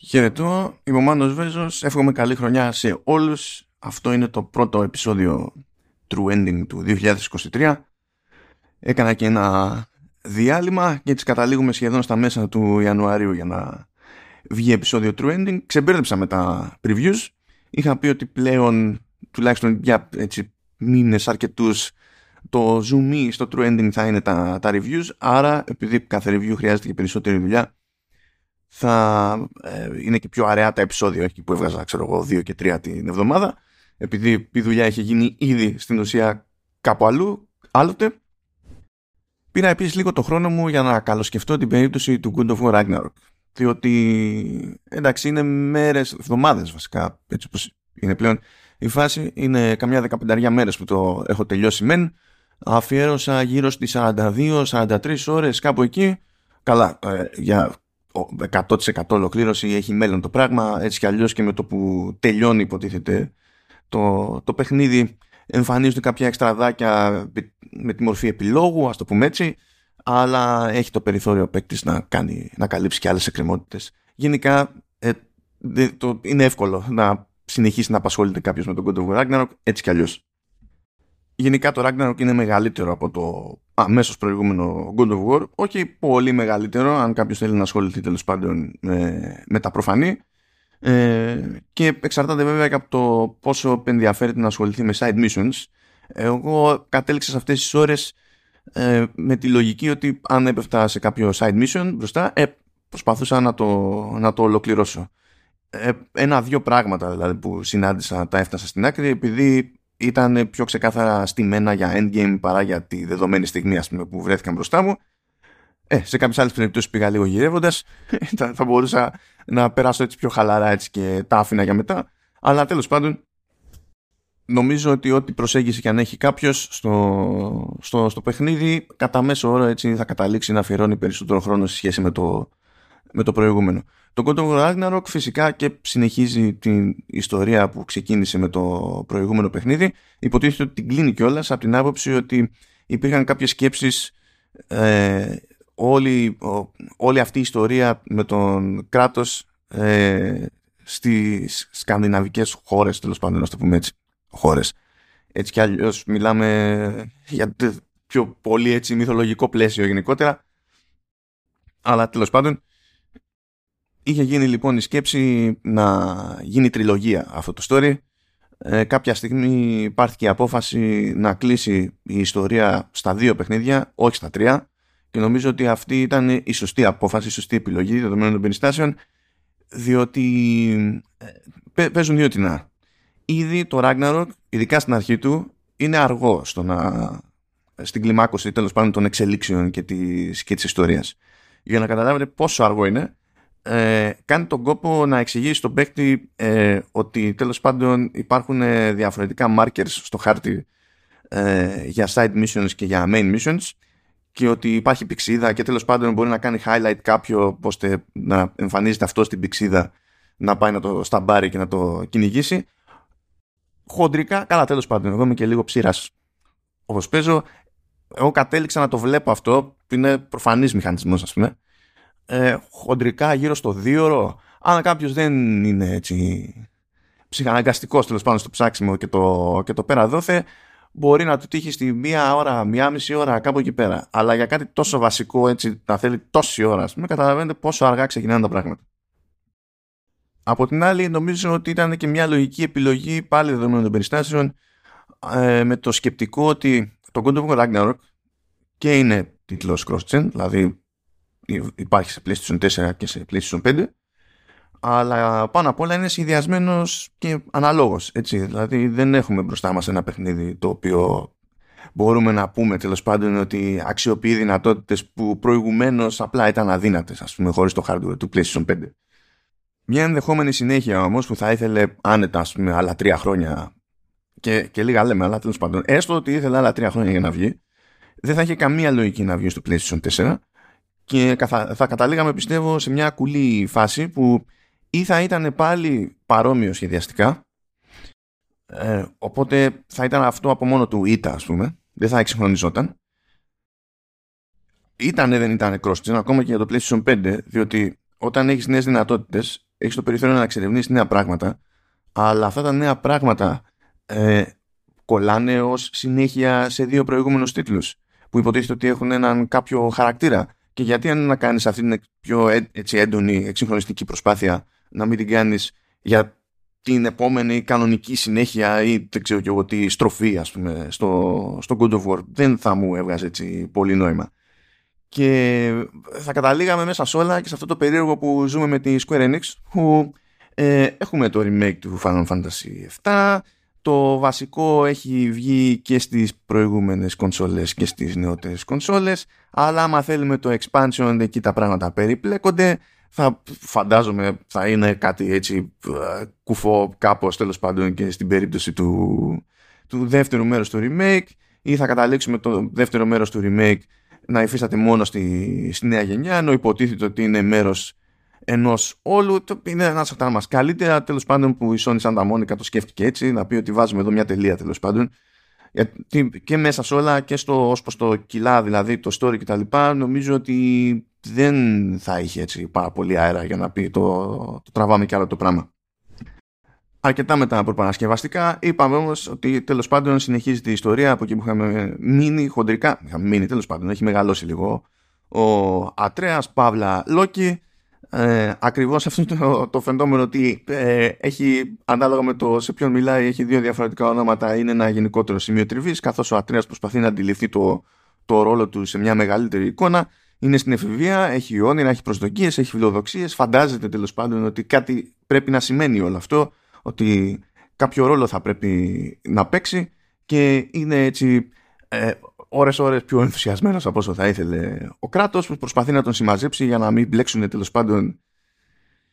Χαιρετώ, είμαι ο Μάνος Βέζος, εύχομαι καλή χρονιά σε όλους. Αυτό είναι το πρώτο επεισόδιο True Ending του 2023. Έκανα και ένα διάλειμμα και έτσι καταλήγουμε σχεδόν στα μέσα του Ιανουαρίου για να βγει επεισόδιο True Ending. Ξεμπέρδεψα με τα previews. Είχα πει ότι πλέον, τουλάχιστον για έτσι, μήνες αρκετούς, το zoom στο True Ending θα είναι τα, τα reviews. Άρα, επειδή κάθε review χρειάζεται και περισσότερη δουλειά, θα ε, είναι και πιο αραιά τα επεισόδια όχι που έβγαζα ξέρω εγώ δύο και τρία την εβδομάδα επειδή η δουλειά έχει γίνει ήδη στην ουσία κάπου αλλού άλλοτε. Πήρα επίσης λίγο το χρόνο μου για να καλοσκεφτώ την περίπτωση του Good of War Ragnarok διότι εντάξει είναι μέρες, εβδομάδες βασικά έτσι όπως είναι πλέον η φάση είναι καμιά δεκαπενταριά μέρες που το έχω τελειώσει μεν. Αφιέρωσα γύρω στις 42-43 ώρες κάπου εκεί. Καλά ε, για 100% ολοκλήρωση έχει μέλλον το πράγμα έτσι κι αλλιώς και με το που τελειώνει υποτίθεται το, το παιχνίδι εμφανίζονται κάποια εξτραδάκια με τη μορφή επιλόγου ας το πούμε έτσι αλλά έχει το περιθώριο παίκτης να, κάνει, να καλύψει και άλλες εκκρεμότητες. Γενικά ε, το, είναι εύκολο να συνεχίσει να απασχολείται κάποιος με τον God of Ragnarok έτσι κι αλλιώς. Γενικά το Ragnarok είναι μεγαλύτερο από το αμέσως προηγούμενο God of War. Όχι πολύ μεγαλύτερο, αν κάποιος θέλει να ασχοληθεί τέλος πάντων με, με τα προφανή. Ε, και εξαρτάται βέβαια και από το πόσο ενδιαφέρεται να ασχοληθεί με side missions. Εγώ κατέληξα σε αυτές τις ώρες ε, με τη λογική ότι αν έπεφτα σε κάποιο side mission μπροστά ε, προσπαθούσα να το, να το ολοκληρώσω. Ε, Ένα-δύο πράγματα δηλαδή που συνάντησα τα έφτασα στην άκρη επειδή ήταν πιο ξεκάθαρα στημένα για endgame παρά για τη δεδομένη στιγμή ας πούμε, που βρέθηκαν μπροστά μου. Ε, σε κάποιες άλλες περιπτώσεις πήγα λίγο γυρεύοντας. θα μπορούσα να περάσω έτσι πιο χαλαρά έτσι και τα άφηνα για μετά. Αλλά τέλος πάντων, νομίζω ότι ό,τι προσέγγιση και αν έχει κάποιος στο, στο, στο παιχνίδι, κατά μέσο όρο έτσι θα καταλήξει να αφιερώνει περισσότερο χρόνο σε σχέση με το, με το προηγούμενο. Το God of Ragnarok φυσικά και συνεχίζει την ιστορία που ξεκίνησε με το προηγούμενο παιχνίδι. Υποτίθεται ότι την κλείνει κιόλας από την άποψη ότι υπήρχαν κάποιες σκέψεις ε, όλη, όλη αυτή η ιστορία με τον κράτος ε, στις σκανδιναβικές χώρες τέλος πάντων να το πούμε έτσι χώρες έτσι κι αλλιώς μιλάμε για πιο πολύ έτσι μυθολογικό πλαίσιο γενικότερα αλλά τέλος πάντων Είχε γίνει λοιπόν η σκέψη να γίνει τριλογία αυτό το story. Ε, κάποια στιγμή υπάρχει η απόφαση να κλείσει η ιστορία στα δύο παιχνίδια, όχι στα τρία. Και νομίζω ότι αυτή ήταν η σωστή απόφαση, η σωστή επιλογή δεδομένων των περιστάσεων, διότι ε, παίζουν δύο τεινά. Ήδη το Ragnarok, ειδικά στην αρχή του, είναι αργό στο να, στην κλιμάκωση τέλος πάντων των εξελίξεων και της, και της ιστορίας. Για να καταλάβετε πόσο αργό είναι, ε, κάνει τον κόπο να εξηγήσει στον παίκτη ε, ότι τέλος πάντων υπάρχουν ε, διαφορετικά markers στο χάρτη ε, για side missions και για main missions και ότι υπάρχει πηξίδα και τέλος πάντων μπορεί να κάνει highlight κάποιο ώστε να εμφανίζεται αυτός στην πηξίδα να πάει να το σταμπάρει και να το κυνηγήσει. Χοντρικά, καλά τέλος πάντων εγώ είμαι και λίγο ψήρας όπως παίζω. Εγώ κατέληξα να το βλέπω αυτό που είναι προφανής μηχανισμός ας πούμε ε, χοντρικά γύρω στο δύο ώρο. Αν κάποιος δεν είναι έτσι ψυχαναγκαστικός τέλος πάντων στο ψάξιμο και το, και το πέρα δόθε, μπορεί να του τύχει στη μία ώρα, μία μισή ώρα κάπου εκεί πέρα. Αλλά για κάτι τόσο βασικό έτσι να θέλει τόση ώρα, ας πούμε, καταλαβαίνετε πόσο αργά ξεκινάνε τα πράγματα. Από την άλλη, νομίζω ότι ήταν και μια λογική επιλογή πάλι δεδομένων των περιστάσεων ε, με το σκεπτικό ότι το God of War Ragnarok και είναι τίτλος cross-gen, δηλαδή υπάρχει σε PlayStation 4 και σε PlayStation 5 αλλά πάνω απ' όλα είναι συνδυασμένος και αναλόγως έτσι. δηλαδή δεν έχουμε μπροστά μας ένα παιχνίδι το οποίο μπορούμε να πούμε τέλος πάντων ότι αξιοποιεί δυνατότητες που προηγουμένως απλά ήταν αδύνατες ας πούμε χωρίς το hardware του PlayStation 5 μια ενδεχόμενη συνέχεια όμως που θα ήθελε άνετα ας πούμε άλλα τρία χρόνια και, και λίγα λέμε αλλά τέλος πάντων έστω ότι ήθελε άλλα τρία χρόνια για να βγει δεν θα είχε καμία λογική να βγει στο PlayStation 4 και θα καταλήγαμε πιστεύω σε μια κουλή φάση που ή θα ήταν πάλι παρόμοιο σχεδιαστικά ε, οπότε θα ήταν αυτό από μόνο του ήττα ας πούμε δεν θα εξυγχρονιζόταν ήτανε δεν ήταν cross ακόμα και για το PlayStation 5 διότι όταν έχεις νέες δυνατότητες έχεις το περιθώριο να εξερευνήσεις νέα πράγματα, αλλά αυτά τα νέα πράγματα ε, κολλάνε ως συνέχεια σε δύο προηγούμενους τίτλους που υποτίθεται ότι έχουν έναν κάποιο χαρακτήρα. Και γιατί αν να κάνεις αυτή την πιο έτσι, έντονη εξυγχρονιστική προσπάθεια να μην την κάνεις για την επόμενη κανονική συνέχεια ή δεν ξέρω και εγώ τι στροφή ας πούμε στο, στο God of War. Δεν θα μου έβγαζε έτσι πολύ νόημα. Και θα καταλήγαμε μέσα σε όλα και σε αυτό το περίεργο που ζούμε με τη Square Enix που ε, έχουμε το remake του Final Fantasy VII το βασικό έχει βγει και στις προηγούμενες κονσόλες και στις νεότερες κονσόλες αλλά άμα θέλουμε το expansion εκεί τα πράγματα περιπλέκονται. Θα φαντάζομαι θα είναι κάτι έτσι ε, κουφό κάπως τέλος πάντων και στην περίπτωση του, του δεύτερου μέρους του remake ή θα καταλήξουμε το δεύτερο μέρος του remake να υφίσταται μόνο στη, στη νέα γενιά ενώ υποτίθεται ότι είναι μέρος ενός όλου. Το είναι ένας από τα μας καλύτερα τέλος πάντων που η Sony Santa Monica το σκέφτηκε έτσι, να πει ότι βάζουμε εδώ μια τελεία τέλος πάντων. Γιατί και μέσα σε όλα και στο ως προς το κιλά δηλαδή το story κτλ νομίζω ότι δεν θα είχε έτσι πάρα πολύ αέρα για να πει το, το τραβάμε κι άλλο το πράγμα. Αρκετά με τα προπαρασκευαστικά. Είπαμε όμως ότι τέλος πάντων συνεχίζεται η ιστορία από εκεί που είχαμε μείνει χοντρικά. Είχαμε μείνει τέλος πάντων, έχει μεγαλώσει λίγο. Ο Ατρέας Παύλα Λόκη ε, ακριβώς αυτό το, το φαινόμενο ότι ε, έχει ανάλογα με το σε ποιον μιλάει έχει δύο διαφορετικά ονόματα. Είναι ένα γενικότερο σημείο τριβής καθώς ο Ατρέας προσπαθεί να αντιληφθεί το, το ρόλο του σε μια μεγαλύτερη εικόνα. Είναι στην εφηβεία, έχει όνειρα, έχει προσδοκίες, έχει φιλοδοξίες. Φαντάζεται τέλος πάντων ότι κάτι πρέπει να σημαίνει όλο αυτό ότι κάποιο ρόλο θα πρέπει να παίξει. Και είναι έτσι ε, ώρες ώρες πιο ενθουσιασμένος από όσο θα ήθελε ο κράτος που προσπαθεί να τον συμμαζέψει για να μην μπλέξουν τέλος πάντων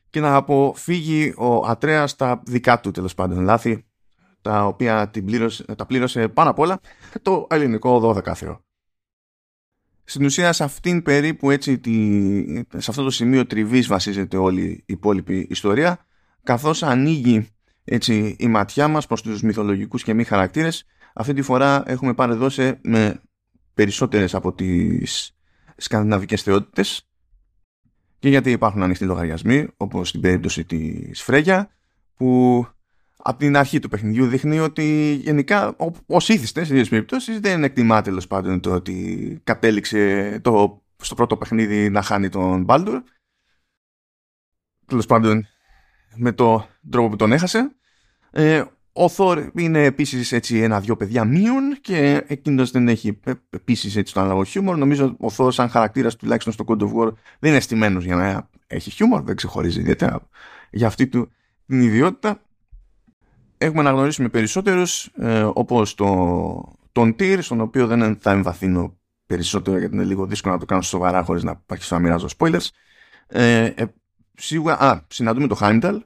και να αποφύγει ο Ατρέας τα δικά του τέλος πάντων λάθη τα οποία την πλήρωσε, τα πλήρωσε πάνω απ' όλα το ελληνικό 12 Θεό. Στην ουσία σε αυτήν περίπου έτσι τη, σε αυτό το σημείο τριβής βασίζεται όλη η υπόλοιπη ιστορία καθώς ανοίγει έτσι η ματιά μας προς τους μυθολογικούς και μη χαρακτήρες αυτή τη φορά έχουμε παρεδώσει με περισσότερες από τις σκανδιναβικές θεότητες και γιατί υπάρχουν ανοιχτοί λογαριασμοί όπως στην περίπτωση της Φρέγια που από την αρχή του παιχνιδιού δείχνει ότι γενικά ως ήθιστες σε δύο περιπτώσεις δεν εκτιμά τέλος πάντων το ότι κατέληξε το, στο πρώτο παιχνίδι να χάνει τον Μπάλντουρ. Τέλος πάντων με το τρόπο που τον έχασε. Ε, ο Θόρ είναι επίσης έτσι ένα-δυο παιδιά μείον και εκείνος δεν έχει επίσης έτσι το ανάλογο χιούμορ. Νομίζω ο Θόρ, σαν χαρακτήρας τουλάχιστον στο God of War, δεν είναι στημένο για να έχει χιούμορ, δεν ξεχωρίζει ιδιαίτερα για αυτή του την ιδιότητα. Έχουμε να γνωρίσουμε περισσότερους ε, όπως το, τον Τυρ, στον οποίο δεν θα εμβαθύνω περισσότερο γιατί είναι λίγο δύσκολο να το κάνω σοβαρά χωρίς να υπάρχει να μοιράζω spoilers. Ε, ε, σίγουρα, α, συναντούμε το Heimdall,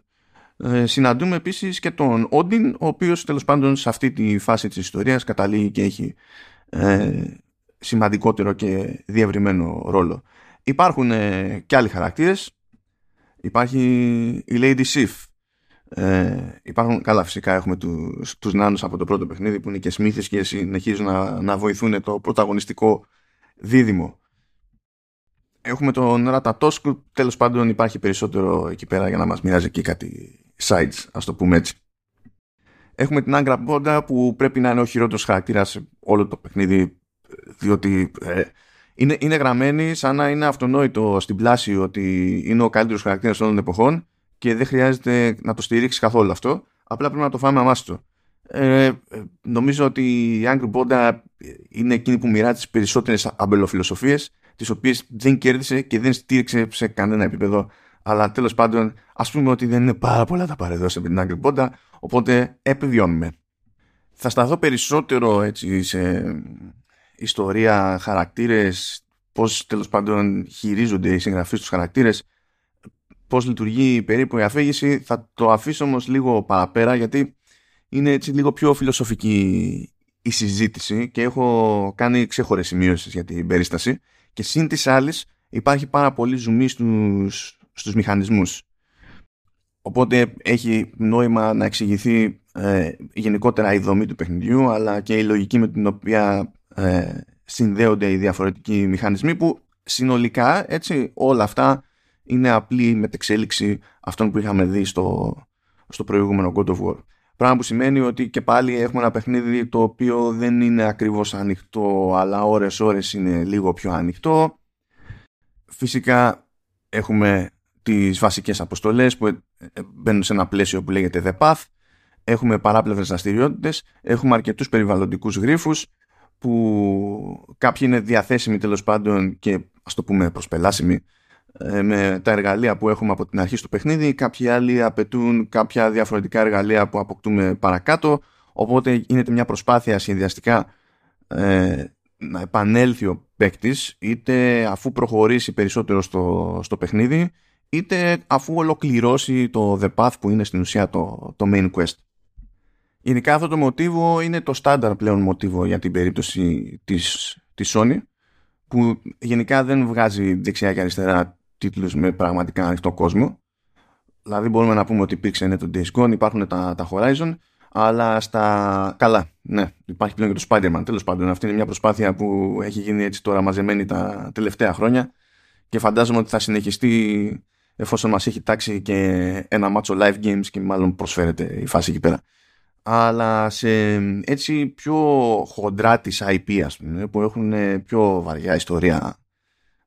ε, συναντούμε επίσης και τον Όντιν ο οποίος τέλος πάντων σε αυτή τη φάση της ιστορίας καταλήγει και έχει ε, σημαντικότερο και διευρυμένο ρόλο. Υπάρχουν ε, και άλλοι χαρακτήρες. Υπάρχει η Lady Sif. Ε, υπάρχουν, καλά φυσικά έχουμε τους, τους νάνους από το πρώτο παιχνίδι που είναι και σμίθες και συνεχίζουν να, να βοηθούν το πρωταγωνιστικό δίδυμο. Έχουμε τον Ρατατόσκου, τέλος πάντων υπάρχει περισσότερο εκεί πέρα για να μας μοιράζει εκεί κάτι sides, ας το πούμε έτσι. Έχουμε την Angra Bonda που πρέπει να είναι ο χειρότερος χαρακτήρας σε όλο το παιχνίδι διότι ε, είναι, είναι γραμμένη σαν να είναι αυτονόητο στην πλάση ότι είναι ο καλύτερος χαρακτήρας όλων των εποχών και δεν χρειάζεται να το στηρίξει καθόλου αυτό. Απλά πρέπει να το φάμε αμάστο. Ε, ε, νομίζω ότι η Angry Bonda είναι εκείνη που μοιράζει τις περισσότερες αμπελοφιλοσοφίες τις οποίες δεν κέρδισε και δεν στήριξε σε κανένα επίπεδο αλλά τέλος πάντων ας πούμε ότι δεν είναι πάρα πολλά τα παρεδώσει με την Angry Bonda οπότε επιβιώνουμε. Θα σταθώ περισσότερο έτσι σε ιστορία, χαρακτήρες, πώς τέλος πάντων χειρίζονται οι συγγραφείς τους χαρακτήρες, πώς λειτουργεί περίπου η αφήγηση. Θα το αφήσω όμως λίγο παραπέρα γιατί είναι έτσι λίγο πιο φιλοσοφική η συζήτηση και έχω κάνει ξέχωρες σημείωσεις για την περίσταση και σύν της άλλης υπάρχει πάρα πολύ ζουμί στους στους μηχανισμούς. Οπότε έχει νόημα να εξηγηθεί ε, γενικότερα η δομή του παιχνιδιού αλλά και η λογική με την οποία ε, συνδέονται οι διαφορετικοί μηχανισμοί που συνολικά έτσι όλα αυτά είναι απλή μετεξέλιξη αυτών που είχαμε δει στο, στο προηγούμενο God of War. Πράγμα που σημαίνει ότι και πάλι έχουμε ένα παιχνίδι το οποίο δεν είναι ακριβώς ανοιχτό αλλά ώρες ώρες είναι λίγο πιο ανοιχτό. Φυσικά έχουμε τις βασικές αποστολές που ε, μπαίνουν σε ένα πλαίσιο που λέγεται The Path. Έχουμε παράπλευρες δραστηριότητες, έχουμε αρκετούς περιβαλλοντικούς γρίφους που κάποιοι είναι διαθέσιμοι τέλος πάντων και ας το πούμε προσπελάσιμοι ε, με τα εργαλεία που έχουμε από την αρχή στο παιχνίδι. Κάποιοι άλλοι απαιτούν κάποια διαφορετικά εργαλεία που αποκτούμε παρακάτω. Οπότε γίνεται μια προσπάθεια συνδυαστικά ε, να επανέλθει ο παίκτης είτε αφού προχωρήσει περισσότερο στο, στο παιχνίδι είτε αφού ολοκληρώσει το The Path που είναι στην ουσία το, το main quest. Γενικά αυτό το μοτίβο είναι το στάνταρ πλέον μοτίβο για την περίπτωση της, της Sony που γενικά δεν βγάζει δεξιά και αριστερά τίτλους με πραγματικά ανοιχτό κόσμο. Δηλαδή μπορούμε να πούμε ότι υπήρξε ναι, το Days Gone, υπάρχουν τα, τα Horizon, αλλά στα... Καλά, ναι, υπάρχει πλέον και το Spider-Man. Τέλος πάντων, αυτή είναι μια προσπάθεια που έχει γίνει έτσι τώρα μαζεμένη τα τελευταία χρόνια και φαντάζομαι ότι θα συνεχιστεί εφόσον μας έχει τάξει και ένα μάτσο live games και μάλλον προσφέρεται η φάση εκεί πέρα. Αλλά σε έτσι πιο χοντρά της IP ας πούμε, που έχουν πιο βαριά ιστορία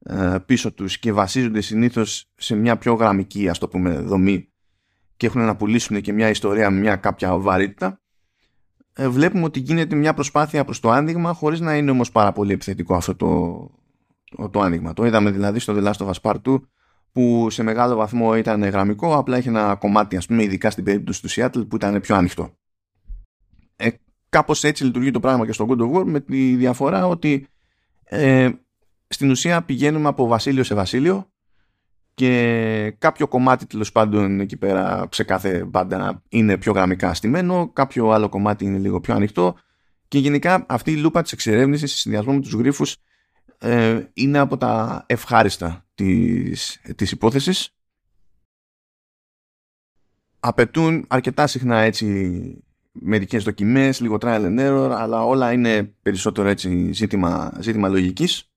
ε, πίσω τους και βασίζονται συνήθως σε μια πιο γραμμική ας το πούμε δομή και έχουν να πουλήσουν και μια ιστορία με μια κάποια βαρύτητα ε, βλέπουμε ότι γίνεται μια προσπάθεια προς το άνοιγμα χωρίς να είναι όμως πάρα πολύ επιθετικό αυτό το, το άνοιγμα. Το είδαμε δηλαδή στο The Last of Us Part 2 που σε μεγάλο βαθμό ήταν γραμμικό απλά είχε ένα κομμάτι ας πούμε ειδικά στην περίπτωση του Seattle που ήταν πιο ανοιχτό. Ε, κάπως έτσι λειτουργεί το πράγμα και στο God of War με τη διαφορά ότι ε, στην ουσία πηγαίνουμε από βασίλειο σε βασίλειο και κάποιο κομμάτι τέλος πάντων εκεί πέρα σε κάθε μπάντα είναι πιο γραμμικά στημένο, κάποιο άλλο κομμάτι είναι λίγο πιο ανοιχτό και γενικά αυτή η λούπα της εξερεύνησης σε συνδυασμό με τους γρίφους ε, είναι από τα ευχάριστα της, της υπόθεσης απαιτούν αρκετά συχνά έτσι μερικές δοκιμές, λίγο trial and error αλλά όλα είναι περισσότερο έτσι ζήτημα, ζήτημα λογικής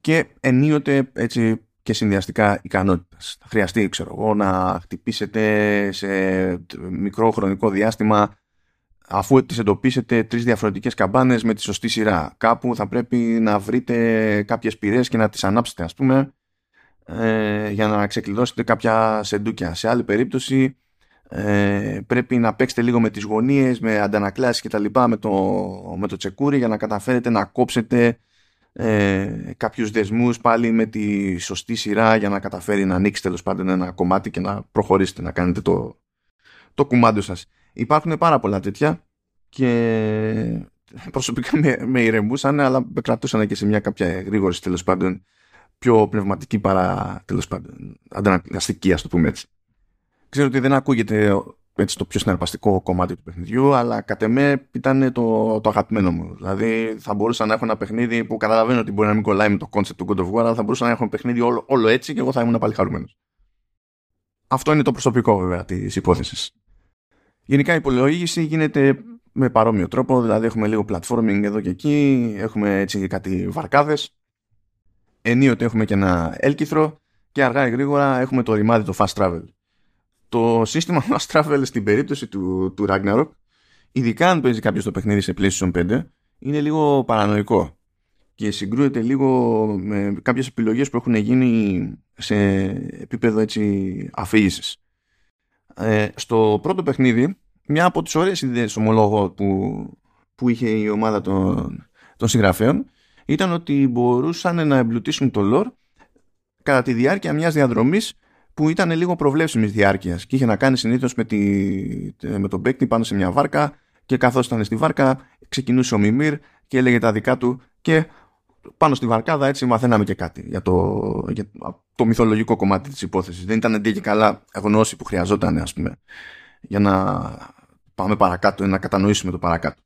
και ενίοτε έτσι και συνδυαστικά ικανότητας. Θα χρειαστεί, ξέρω εγώ, να χτυπήσετε σε μικρό χρονικό διάστημα αφού τις εντοπίσετε τρεις διαφορετικές καμπάνες με τη σωστή σειρά. Κάπου θα πρέπει να βρείτε κάποιες πυρές και να τις ανάψετε, ας πούμε, ε, για να ξεκλειδώσετε κάποια σεντούκια. Σε άλλη περίπτωση ε, πρέπει να παίξετε λίγο με τις γωνίες, με αντανακλάσεις και τα λοιπά με το, με το τσεκούρι για να καταφέρετε να κόψετε ε, κάποιους δεσμούς πάλι με τη σωστή σειρά για να καταφέρει να ανοίξει τέλος πάντων ένα κομμάτι και να προχωρήσετε να κάνετε το, το κουμάντο σας. Υπάρχουν πάρα πολλά τέτοια και προσωπικά με, με ηρεμούσαν αλλά με κρατούσαν και σε μια κάποια γρήγορη τέλος πάντων πιο πνευματική παρά τέλος πάντων αντανακλαστική ας το πούμε έτσι. Ξέρω ότι δεν ακούγεται έτσι, το πιο συναρπαστικό κομμάτι του παιχνιδιού, αλλά κατ' εμέ ήταν το, το αγαπημένο μου. Δηλαδή θα μπορούσα να έχω ένα παιχνίδι που καταλαβαίνω ότι μπορεί να μην κολλάει με το concept του God of War, αλλά θα μπορούσα να έχω ένα παιχνίδι όλο, όλο έτσι και εγώ θα ήμουν πάλι χαρούμενος. Αυτό είναι το προσωπικό βέβαια της υπόθεσης. Γενικά η υπολογίση γίνεται με παρόμοιο τρόπο, δηλαδή έχουμε λίγο platforming εδώ και εκεί, έχουμε έτσι κάτι βαρκάδες, ενίοτε έχουμε και ένα έλκυθρο και αργά ή γρήγορα έχουμε το ρημάδι το fast travel το σύστημα Fast Travel στην περίπτωση του, του Ragnarok, ειδικά αν παίζει κάποιος το παιχνίδι σε PlayStation 5, είναι λίγο παρανοϊκό και συγκρούεται λίγο με κάποιες επιλογές που έχουν γίνει σε επίπεδο έτσι αφήγησης. Ε, στο πρώτο παιχνίδι, μια από τις ωραίες ιδέες ομολόγω που, που είχε η ομάδα των, των συγγραφέων ήταν ότι μπορούσαν να εμπλουτίσουν το lore κατά τη διάρκεια μιας διαδρομής που ήταν λίγο προβλέψιμης διάρκειας και είχε να κάνει συνήθως με, τη, με τον παίκτη πάνω σε μια βάρκα και καθώς ήταν στη βάρκα ξεκινούσε ο Μιμήρ και έλεγε τα δικά του και πάνω στη βαρκάδα έτσι μαθαίναμε και κάτι για το, για το μυθολογικό κομμάτι της υπόθεσης. Δεν ήταν αντί και καλά γνώση που χρειαζόταν ας πούμε για να πάμε παρακάτω, να κατανοήσουμε το παρακάτω.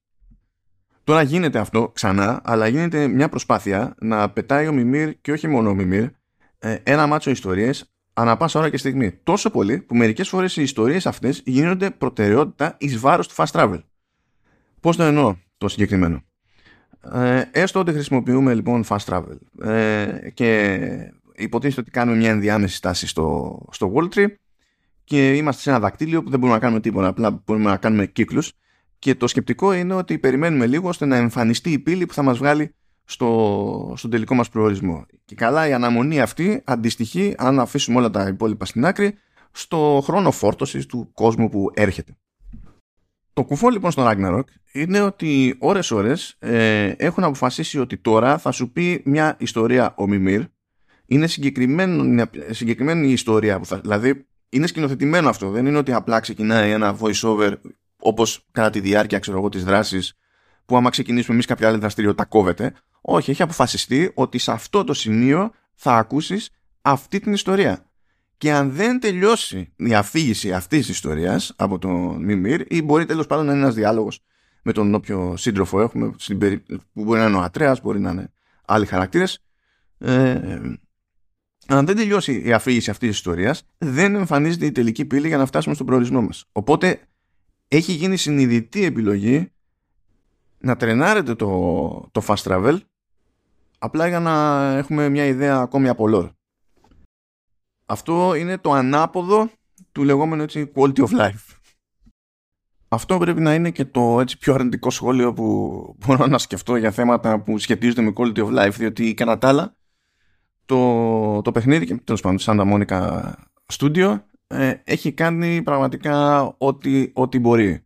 Τώρα γίνεται αυτό ξανά, αλλά γίνεται μια προσπάθεια να πετάει ο Μιμήρ και όχι μόνο ο Μιμήρ ε, ένα μάτσο ιστορίες ανά πάσα ώρα και στιγμή. Τόσο πολύ που μερικές φορές οι ιστορίες αυτές γίνονται προτεραιότητα εις βάρος του fast travel. Πώς το εννοώ το συγκεκριμένο; Ε, έστω ότι χρησιμοποιούμε λοιπόν fast travel ε, και υποτίθεται ότι κάνουμε μια ενδιάμεση στάση στο, στο Wall Tree και είμαστε σε ένα δακτύλιο που δεν μπορούμε να κάνουμε τίποτα, απλά μπορούμε να κάνουμε κύκλους και το σκεπτικό είναι ότι περιμένουμε λίγο ώστε να εμφανιστεί η πύλη που θα μας βγάλει στο, στον τελικό μας προορισμό. Και καλά η αναμονή αυτή αντιστοιχεί, αν αφήσουμε όλα τα υπόλοιπα στην άκρη, στο χρόνο φόρτωσης του κόσμου που έρχεται. Το κουφό λοιπόν στο Ragnarok είναι ότι ώρες ώρες ε, έχουν αποφασίσει ότι τώρα θα σου πει μια ιστορία ο Μιμήρ είναι συγκεκριμένη η ιστορία που θα, δηλαδή είναι σκηνοθετημένο αυτό δεν είναι ότι απλά ξεκινάει ένα voice over όπως κατά τη διάρκεια ξέρω εγώ της δράσης που άμα ξεκινήσουμε εμείς κάποια άλλη δραστηριότητα κόβεται όχι έχει αποφασιστεί ότι σε αυτό το σημείο θα ακούσεις αυτή την ιστορία και αν δεν τελειώσει η αφήγηση αυτής της ιστορίας από τον Μιμήρ, ή μπορεί τέλος πάντων να είναι ένας διάλογος με τον όποιο σύντροφο έχουμε, που μπορεί να είναι ο Ατρέας, μπορεί να είναι άλλοι χαρακτήρες. Ε, αν δεν τελειώσει η αφήγηση αυτής της ιστορίας, δεν εμφανίζεται η τελική πύλη για να φτάσουμε στον προορισμό μας. Οπότε έχει γίνει συνειδητή επιλογή να τρενάρετε το, το fast travel απλά για να έχουμε μια ιδέα ακόμη από lore. Αυτό είναι το ανάποδο του λεγόμενου έτσι quality of life. Αυτό πρέπει να είναι και το έτσι πιο αρνητικό σχόλιο που μπορώ να σκεφτώ για θέματα που σχετίζονται με quality of life, διότι κατά τα άλλα το, το παιχνίδι και τέλος πάντων Santa Monica Studio ε, έχει κάνει πραγματικά ό,τι, ό,τι μπορεί.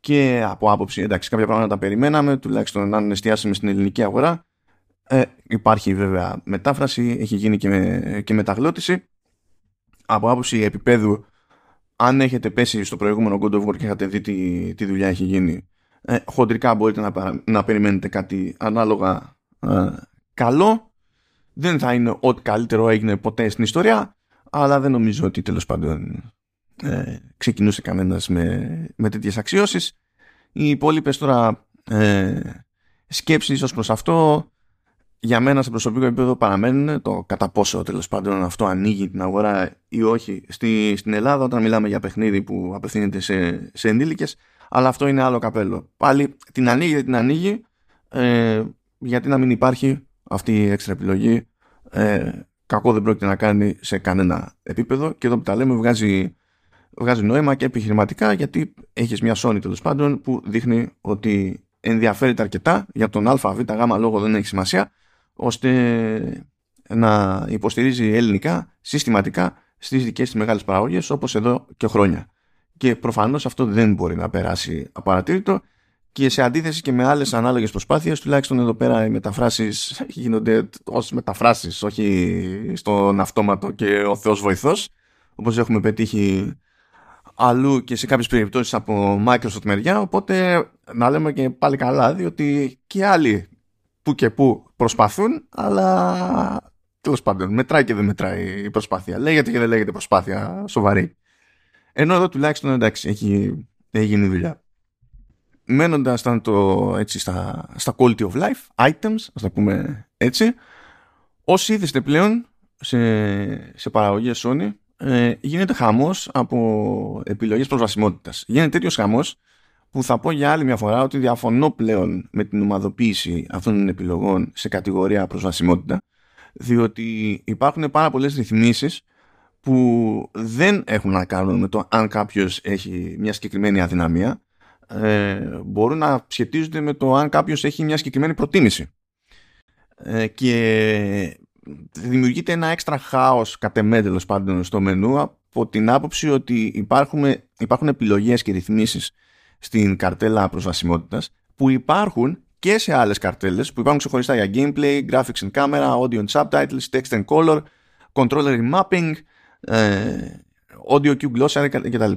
Και από άποψη, εντάξει, κάποια πράγματα τα περιμέναμε, τουλάχιστον να εστιάσουμε στην ελληνική αγορά. Ε, υπάρχει βέβαια μετάφραση, έχει γίνει και, με, και μεταγλώτηση. Από άποψη επίπεδου, αν έχετε πέσει στο προηγούμενο God of War και είχατε δει τι, τι δουλειά έχει γίνει, ε, χοντρικά μπορείτε να, να περιμένετε κάτι ανάλογα ε, καλό. Δεν θα είναι ό,τι καλύτερο έγινε ποτέ στην ιστορία, αλλά δεν νομίζω ότι τέλος πάντων ε, ξεκινούσε κανένας με, με τέτοιες αξιώσεις. Οι υπόλοιπες τώρα ε, σκέψεις ως προς αυτό για μένα σε προσωπικό επίπεδο παραμένουν το κατά πόσο τέλος πάντων αυτό ανοίγει την αγορά ή όχι στη, στην Ελλάδα όταν μιλάμε για παιχνίδι που απευθύνεται σε, σε ενήλικες αλλά αυτό είναι άλλο καπέλο. Πάλι την ανοίγει την ανοίγει ε, γιατί να μην υπάρχει αυτή η έξτρα επιλογή ε, κακό δεν πρόκειται να κάνει σε κανένα επίπεδο και εδώ που τα λέμε βγάζει, βγάζει νόημα και επιχειρηματικά γιατί έχεις μια Sony τέλος πάντων που δείχνει ότι ενδιαφέρεται αρκετά για τον α, β, γ λόγο δεν έχει σημασία ώστε να υποστηρίζει ελληνικά συστηματικά στις δικές της μεγάλες παραγωγές όπως εδώ και χρόνια. Και προφανώς αυτό δεν μπορεί να περάσει απαρατήρητο και σε αντίθεση και με άλλες ανάλογες προσπάθειες τουλάχιστον εδώ πέρα οι μεταφράσεις γίνονται ως μεταφράσεις όχι στον αυτόματο και ο Θεός βοηθός όπως έχουμε πετύχει αλλού και σε κάποιες περιπτώσεις από Microsoft μεριά οπότε να λέμε και πάλι καλά διότι και άλλοι που και που προσπαθούν, αλλά τέλος πάντων μετράει και δεν μετράει η προσπάθεια. Λέγεται και δεν λέγεται προσπάθεια σοβαρή. Ενώ εδώ τουλάχιστον εντάξει έχει, έχει γίνει δουλειά. Μένοντας έτσι στα, στα quality of life items, ας τα πούμε έτσι, όσοι είδεστε πλέον σε, σε παραγωγή Sony, ε, γίνεται χαμός από επιλογές προσβασιμότητας. Γίνεται τέτοιος χαμός που θα πω για άλλη μια φορά ότι διαφωνώ πλέον με την ομαδοποίηση αυτών των επιλογών σε κατηγορία προσβασιμότητα διότι υπάρχουν πάρα πολλές ρυθμίσεις που δεν έχουν να κάνουν με το αν κάποιος έχει μια συγκεκριμένη αδυναμία ε, μπορούν να σχετίζονται με το αν κάποιος έχει μια συγκεκριμένη προτίμηση ε, και δημιουργείται ένα έξτρα χάος κατ' εμέ πάντων στο μενού από την άποψη ότι υπάρχουν, υπάρχουν επιλογές και ρυθμίσεις στην καρτέλα προσβασιμότητας που υπάρχουν και σε άλλες καρτέλες που υπάρχουν ξεχωριστά για gameplay, graphics and camera, audio and subtitles, text and color, controller mapping, ε, audio cue glossary κτλ.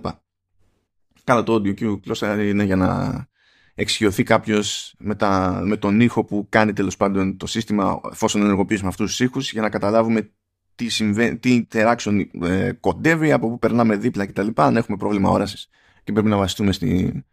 Καλά το audio cue glossary είναι για να εξιωθεί κάποιος με, με τον ήχο που κάνει τέλος πάντων το σύστημα εφόσον ενεργοποιήσουμε αυτούς τους ήχους για να καταλάβουμε τι, συμβα... τι interaction ε, κοντεύει, από πού περνάμε δίπλα κτλ. Αν έχουμε πρόβλημα όρασης και πρέπει να βασιστούμε στη,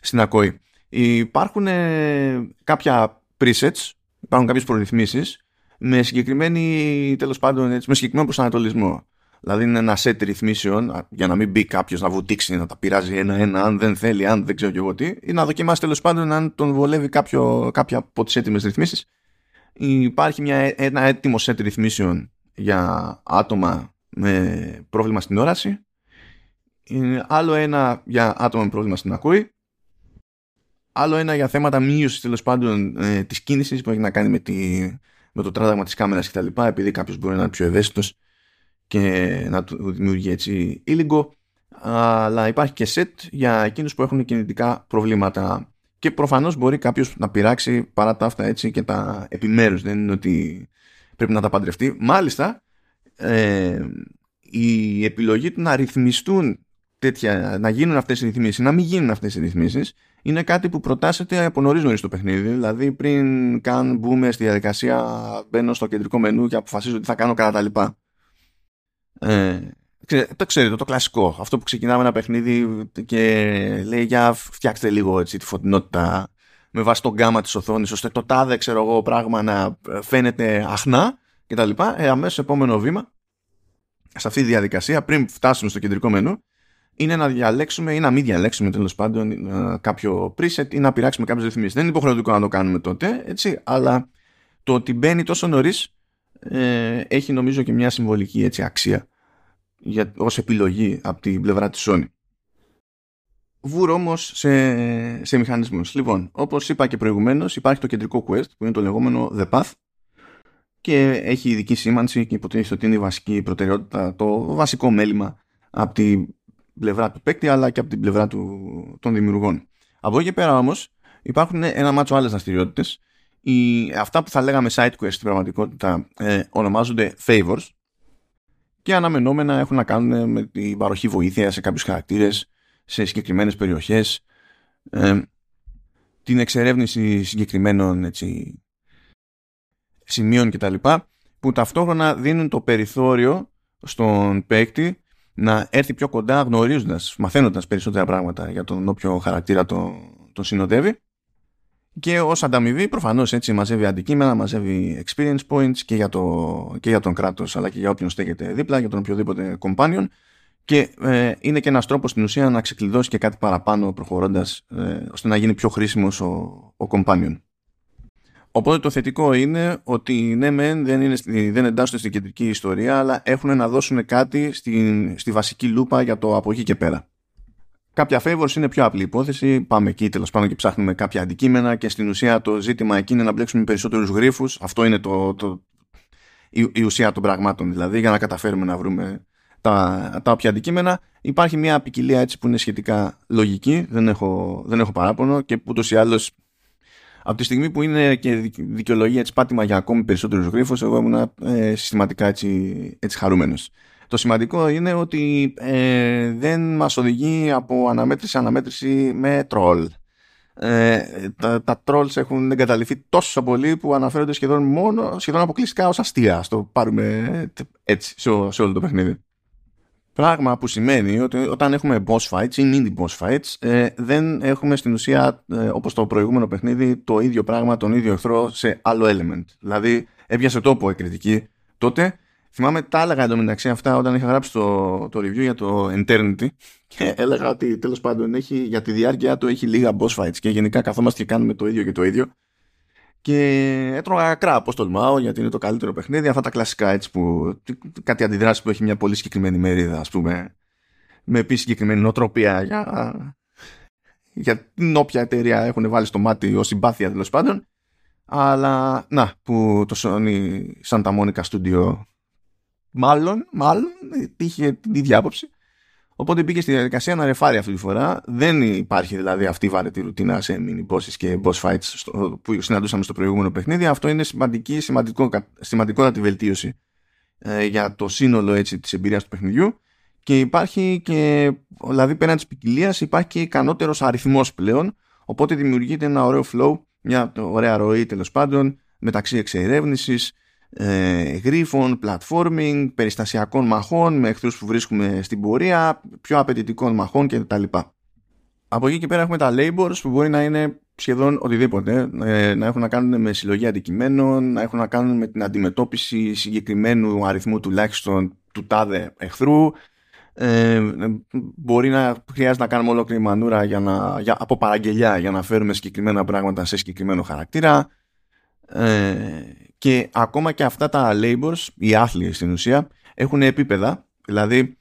στην ακοή. Υπάρχουν ε, κάποια presets, υπάρχουν κάποιες προρυθμίσεις με συγκεκριμένη, τέλος πάντων, έτσι, με συγκεκριμένο προσανατολισμό. Δηλαδή είναι ένα set ρυθμίσεων για να μην μπει κάποιος να βουτήξει, να τα πειράζει ένα-ένα, αν δεν θέλει, αν δεν ξέρω και εγώ τι, ή να δοκιμάσει τέλος πάντων αν τον βολεύει κάποιο, κάποια από τις έτοιμες ρυθμίσεις. Υπάρχει μια, ένα έτοιμο set ρυθμίσεων για άτομα με πρόβλημα στην όραση, άλλο ένα για άτομα με πρόβλημα στην ακοή, άλλο ένα για θέματα μείωσης τέλος πάντων ε, της κίνησης που έχει να κάνει με, τη, με το τράδαγμα της κάμερας κτλ. Επειδή κάποιος μπορεί να είναι πιο ευαίσθητος και να του δημιουργεί έτσι ήλιγκο. Αλλά υπάρχει και set για εκείνους που έχουν κινητικά προβλήματα. Και προφανώς μπορεί κάποιος να πειράξει παρά τα αυτά έτσι και τα επιμέρους. Δεν είναι ότι πρέπει να τα παντρευτεί. Μάλιστα, ε, η επιλογή του να ρυθμιστούν τέτοια, να γίνουν αυτές οι ρυθμίσεις, να μην γίνουν αυτές οι ρυθμίσεις, είναι κάτι που προτάσσεται από νωρίς νωρίς το παιχνίδι. Δηλαδή πριν καν μπούμε στη διαδικασία, μπαίνω στο κεντρικό μενού και αποφασίζω τι θα κάνω κατά τα λοιπά. Ε, το ξέρετε, το κλασικό. Αυτό που ξεκινάμε ένα παιχνίδι και λέει για φτιάξτε λίγο έτσι, τη φωτεινότητα με βάση τον γκάμα της οθόνης ώστε το τάδε ξέρω εγώ πράγμα να φαίνεται αχνά κτλ. Ε, αμέσως επόμενο βήμα σε αυτή τη διαδικασία πριν φτάσουμε στο κεντρικό μενού είναι να διαλέξουμε ή να μην διαλέξουμε τέλος πάντων ε, κάποιο preset ή να πειράξουμε κάποιες ρυθμίσεις. Δεν είναι υποχρεωτικό να το κάνουμε τότε, έτσι, αλλά το ότι μπαίνει τόσο νωρίς ε, έχει νομίζω και μια συμβολική έτσι, αξία για, ως επιλογή από την πλευρά της Sony. Βούρ όμως σε, σε μηχανισμούς. Λοιπόν, όπως είπα και προηγουμένως υπάρχει το κεντρικό quest που είναι το λεγόμενο The Path και έχει ειδική σήμανση και υποτίθεται ότι είναι η βασική προτεραιότητα, το βασικό μέλημα από την πλευρά του παίκτη αλλά και από την πλευρά του, των δημιουργών. Από εκεί και πέρα όμως υπάρχουν ένα μάτσο άλλες δραστηριότητες. Αυτά που θα λέγαμε side quest στην πραγματικότητα ε, ονομάζονται favors και αναμενόμενα έχουν να κάνουν με την παροχή βοήθεια σε κάποιους χαρακτήρες, σε συγκεκριμένες περιοχές, ε, την εξερεύνηση συγκεκριμένων έτσι, σημείων κτλ. που ταυτόχρονα δίνουν το περιθώριο στον παίκτη να έρθει πιο κοντά γνωρίζοντας, μαθαίνοντας περισσότερα πράγματα για τον όποιο χαρακτήρα τον, τον συνοδεύει και ως ανταμοιβή προφανώς έτσι μαζεύει αντικείμενα, μαζεύει experience points και για, το, και για τον κράτος αλλά και για όποιον στέκεται δίπλα, για τον οποιοδήποτε companion και ε, είναι και ένας τρόπος στην ουσία να ξεκλειδώσει και κάτι παραπάνω προχωρώντας ε, ώστε να γίνει πιο χρήσιμος ο, ο companion. Οπότε το θετικό είναι ότι ναι μεν δεν, είναι, δεν εντάσσονται στην κεντρική ιστορία αλλά έχουν να δώσουν κάτι στη, στη βασική λούπα για το από εκεί και πέρα. Κάποια favors είναι πιο απλή υπόθεση. Πάμε εκεί τέλος πάντων και ψάχνουμε κάποια αντικείμενα και στην ουσία το ζήτημα εκεί είναι να μπλέξουμε περισσότερους γρήφου. Αυτό είναι το, το, η, η, ουσία των πραγμάτων δηλαδή για να καταφέρουμε να βρούμε τα, τα όποια αντικείμενα. Υπάρχει μια ποικιλία έτσι που είναι σχετικά λογική. Δεν έχω, δεν έχω παράπονο και ούτως ή άλλως από τη στιγμή που είναι και δικαιολογία έτσι πάτημα για ακόμη περισσότερους γρήφου, εγώ ήμουν ε, συστηματικά έτσι, έτσι χαρούμενος. Το σημαντικό είναι ότι ε, δεν μας οδηγεί από αναμέτρηση σε αναμέτρηση με τρόλ. Ε, τα, τα trolls έχουν εγκαταλειφθεί τόσο πολύ που αναφέρονται σχεδόν μόνο, σχεδόν αποκλειστικά ως αστεία. Στο πάρουμε έτσι σε, σε όλο το παιχνίδι. Πράγμα που σημαίνει ότι όταν έχουμε boss fights ή mini boss fights ε, δεν έχουμε στην ουσία ε, όπως το προηγούμενο παιχνίδι το ίδιο πράγμα, τον ίδιο εχθρό σε άλλο element. Δηλαδή έπιασε τόπο η κριτική τότε Θυμάμαι τα έλεγα εντωμεταξύ αυτά όταν είχα γράψει το, το review για το Eternity και έλεγα ότι τέλος πάντων έχει, για τη διάρκεια του έχει λίγα boss fights και γενικά καθόμαστε και κάνουμε το ίδιο και το ίδιο. Και έτρωγα κρά πώς τολμάω γιατί είναι το καλύτερο παιχνίδι. Αυτά τα κλασικά έτσι που κάτι αντιδράσεις που έχει μια πολύ συγκεκριμένη μερίδα ας πούμε με επίσης συγκεκριμένη νοοτροπία για, για την όποια εταιρεία έχουν βάλει στο μάτι ως συμπάθεια τέλος πάντων. Αλλά να που το Sony Santa Monica Studio μάλλον, μάλλον είχε την ίδια άποψη. Οπότε μπήκε στη διαδικασία να ρεφάρει αυτή τη φορά. Δεν υπάρχει δηλαδή αυτή η βαρετή ρουτίνα σε mini bosses και boss fights στο, που συναντούσαμε στο προηγούμενο παιχνίδι. Αυτό είναι σημαντική, σημαντικό, σημαντικότατη βελτίωση ε, για το σύνολο έτσι, της εμπειρίας του παιχνιδιού. Και υπάρχει και, δηλαδή πέραν της ποικιλία, υπάρχει και ικανότερος αριθμός πλέον. Οπότε δημιουργείται ένα ωραίο flow, μια ωραία ροή τέλος πάντων μεταξύ εξερεύνησης, ε, γρίφων, platforming, περιστασιακών μαχών με εχθρούς που βρίσκουμε στην πορεία, πιο απαιτητικών μαχών κτλ. Από εκεί και πέρα έχουμε τα labors που μπορεί να είναι σχεδόν οτιδήποτε. Ε, να έχουν να κάνουν με συλλογή αντικειμένων, να έχουν να κάνουν με την αντιμετώπιση συγκεκριμένου αριθμού τουλάχιστον του τάδε εχθρού. Ε, μπορεί να χρειάζεται να κάνουμε ολόκληρη μανούρα για να, για, από παραγγελιά για να φέρουμε συγκεκριμένα πράγματα σε συγκεκριμένο χαρακτήρα. Ε, και ακόμα και αυτά τα labors, οι άθλοι στην ουσία, έχουν επίπεδα. Δηλαδή,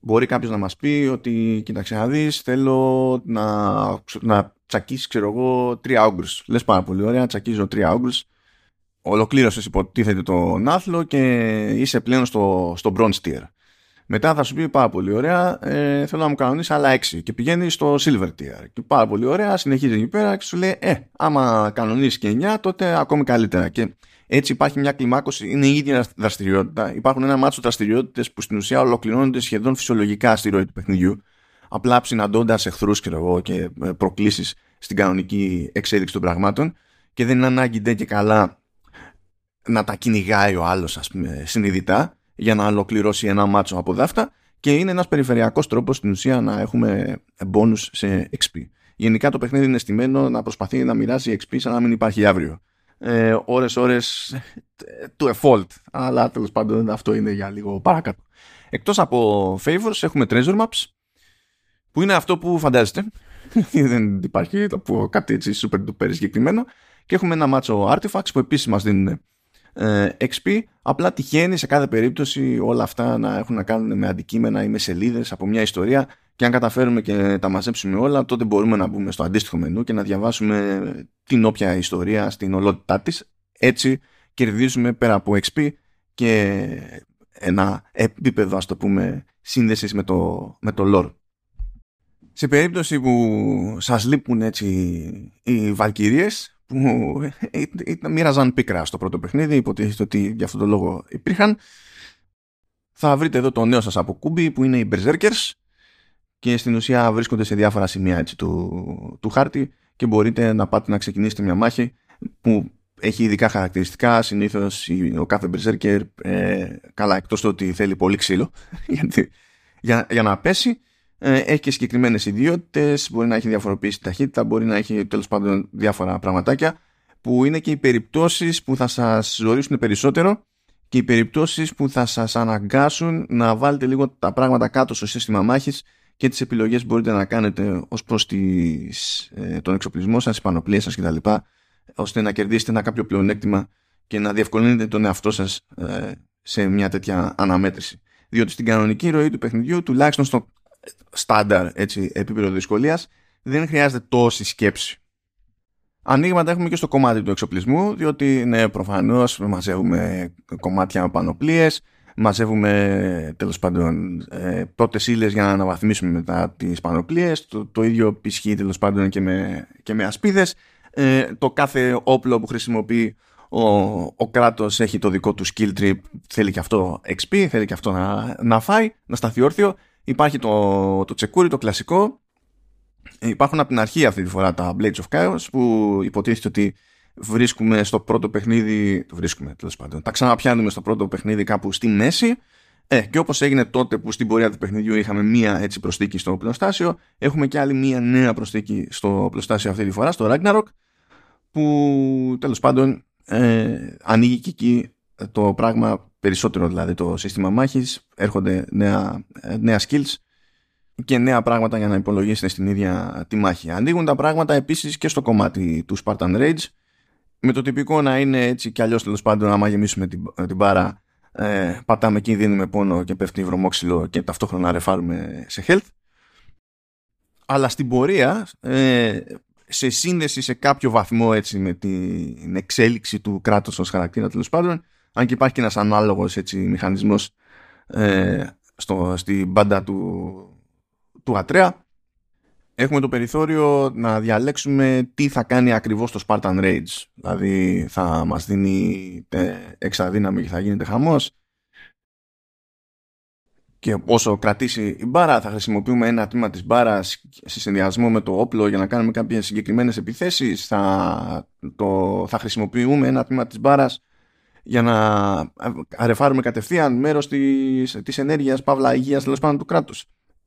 μπορεί κάποιος να μας πει ότι, κοίταξε να δεις, θέλω να, να τσακίσεις, ξέρω εγώ, τρία όγκρου. Λες πάρα πολύ ωραία, τσακίζω τρία όγκρου. Ολοκλήρωσες υποτίθεται τον άθλο και είσαι πλέον στο, στο bronze tier. Μετά θα σου πει πάρα πολύ ωραία, ε, θέλω να μου κανονίσεις άλλα 6 και πηγαίνει στο silver tier. Και πάρα πολύ ωραία, συνεχίζει εκεί πέρα και σου λέει, Ε, άμα κανονίσεις και 9, τότε ακόμη καλύτερα. Και έτσι υπάρχει μια κλιμάκωση, είναι η ίδια δραστηριότητα. Υπάρχουν ένα μάτσο δραστηριότητες που στην ουσία ολοκληρώνονται σχεδόν φυσιολογικά στη ροή του παιχνιδιού. Απλά συναντώντα εχθρούς και ε, προκλήσεις στην κανονική εξέλιξη των πραγμάτων. Και δεν είναι ανάγκη ντε και καλά να τα κυνηγάει ο άλλος, ας πούμε, συνειδητά για να ολοκληρώσει ένα μάτσο από δάφτα και είναι ένας περιφερειακός τρόπος στην ουσία να έχουμε bonus σε XP. Γενικά το παιχνίδι είναι στημένο να προσπαθεί να μοιράσει XP σαν να μην υπάρχει αύριο. Ε, ώρες ώρες του default αλλά τέλος πάντων αυτό είναι για λίγο παρακάτω. Εκτός από favors έχουμε treasure maps που είναι αυτό που φαντάζεστε δεν υπάρχει, το πω κάτι έτσι super duper συγκεκριμένο και έχουμε ένα μάτσο artifacts που επίσης μας δίνουν ε, XP. Απλά τυχαίνει σε κάθε περίπτωση όλα αυτά να έχουν να κάνουν με αντικείμενα ή με σελίδες από μια ιστορία και αν καταφέρουμε και τα μαζέψουμε όλα τότε μπορούμε να μπούμε στο αντίστοιχο μενού και να διαβάσουμε την όποια ιστορία στην ολότητά της. Έτσι κερδίζουμε πέρα από XP και ένα επίπεδο ας το πούμε σύνδεσης με το, με το lore. Σε περίπτωση που σας λείπουν έτσι οι βαλκυρίες που μοίραζαν πίκρα στο πρώτο παιχνίδι, υποτίθεται ότι για αυτόν τον λόγο υπήρχαν. Θα βρείτε εδώ το νέο σας από κούμπι που είναι οι Berserkers και στην ουσία βρίσκονται σε διάφορα σημεία έτσι, του, του χάρτη και μπορείτε να πάτε να ξεκινήσετε μια μάχη που έχει ειδικά χαρακτηριστικά. Συνήθως ο κάθε Berserker, ε, καλά εκτός το ότι θέλει πολύ ξύλο για, για να πέσει, ε, έχει και συγκεκριμένες ιδιότητες, μπορεί να έχει διαφοροποιήσει ταχύτητα, μπορεί να έχει τέλος πάντων διάφορα πραγματάκια που είναι και οι περιπτώσεις που θα σας ζωρίσουν περισσότερο και οι περιπτώσεις που θα σας αναγκάσουν να βάλετε λίγο τα πράγματα κάτω στο σύστημα μάχης και τις επιλογές που μπορείτε να κάνετε ως προς ε, τον εξοπλισμό σας, τις πανοπλίες σας κτλ. ώστε να κερδίσετε ένα κάποιο πλεονέκτημα και να διευκολύνετε τον εαυτό σας ε, σε μια τέτοια αναμέτρηση. Διότι στην κανονική ροή του παιχνιδιού, τουλάχιστον στο στάνταρ έτσι, επίπεδο δυσκολίας, δεν χρειάζεται τόση σκέψη. Ανοίγματα έχουμε και στο κομμάτι του εξοπλισμού, διότι ναι, προφανώς μαζεύουμε κομμάτια πανοπλίες, μαζεύουμε τέλος πάντων ε, πρώτες ύλες για να αναβαθμίσουμε μετά τις πανοπλίε. Το, το ίδιο ισχύει τέλος πάντων και με, και με ασπίδες. Ε, το κάθε όπλο που χρησιμοποιεί ο, ο κράτος έχει το δικό του skill trip, θέλει και αυτό XP, θέλει και αυτό να, να φάει, να σταθεί όρθιο Υπάρχει το, το τσεκούρι, το κλασικό. Υπάρχουν από την αρχή αυτή τη φορά τα Blades of Chaos που υποτίθεται ότι βρίσκουμε στο πρώτο παιχνίδι. Το βρίσκουμε τέλος πάντων. Τα ξαναπιάνουμε στο πρώτο παιχνίδι κάπου στη μέση. Ε, και όπως έγινε τότε που στην πορεία του παιχνιδιού είχαμε μία έτσι προσθήκη στο πλωστάσιο, έχουμε και άλλη μία νέα προσθήκη στο πλωστάσιο αυτή τη φορά, στο Ragnarok, που τέλος πάντων ε, ανοίγει και εκεί το πράγμα περισσότερο δηλαδή το σύστημα μάχης, έρχονται νέα, νέα skills και νέα πράγματα για να υπολογίσετε στην ίδια τη μάχη. Ανοίγουν τα πράγματα επίσης και στο κομμάτι του Spartan Rage με το τυπικό να είναι έτσι κι αλλιώς τέλος πάντων άμα γεμίσουμε την, την μπάρα ε, πατάμε εκεί, δίνουμε πόνο και πέφτει βρωμόξυλο και ταυτόχρονα ρεφάρουμε σε health. Αλλά στην πορεία, ε, σε σύνδεση σε κάποιο βαθμό έτσι με την εξέλιξη του κράτους ως χαρακτήρα τέλος πάντων, αν και υπάρχει και ένας ανάλογος έτσι, μηχανισμός ε, στο, στην μπάντα του, του Ατρέα έχουμε το περιθώριο να διαλέξουμε τι θα κάνει ακριβώς το Spartan Rage. Δηλαδή θα μας δίνει έξτρα δύναμη και θα γίνεται χαμός. Και όσο κρατήσει η μπάρα θα χρησιμοποιούμε ένα τμήμα της μπάρας σε συνδυασμό με το όπλο για να κάνουμε κάποιες συγκεκριμένες επιθέσεις. Θα, το, θα χρησιμοποιούμε ένα τμήμα της μπάρας για να αρεφάρουμε κατευθείαν μέρος της της ενέργειας, παύλα υγείας τέλος πάντων του κράτους.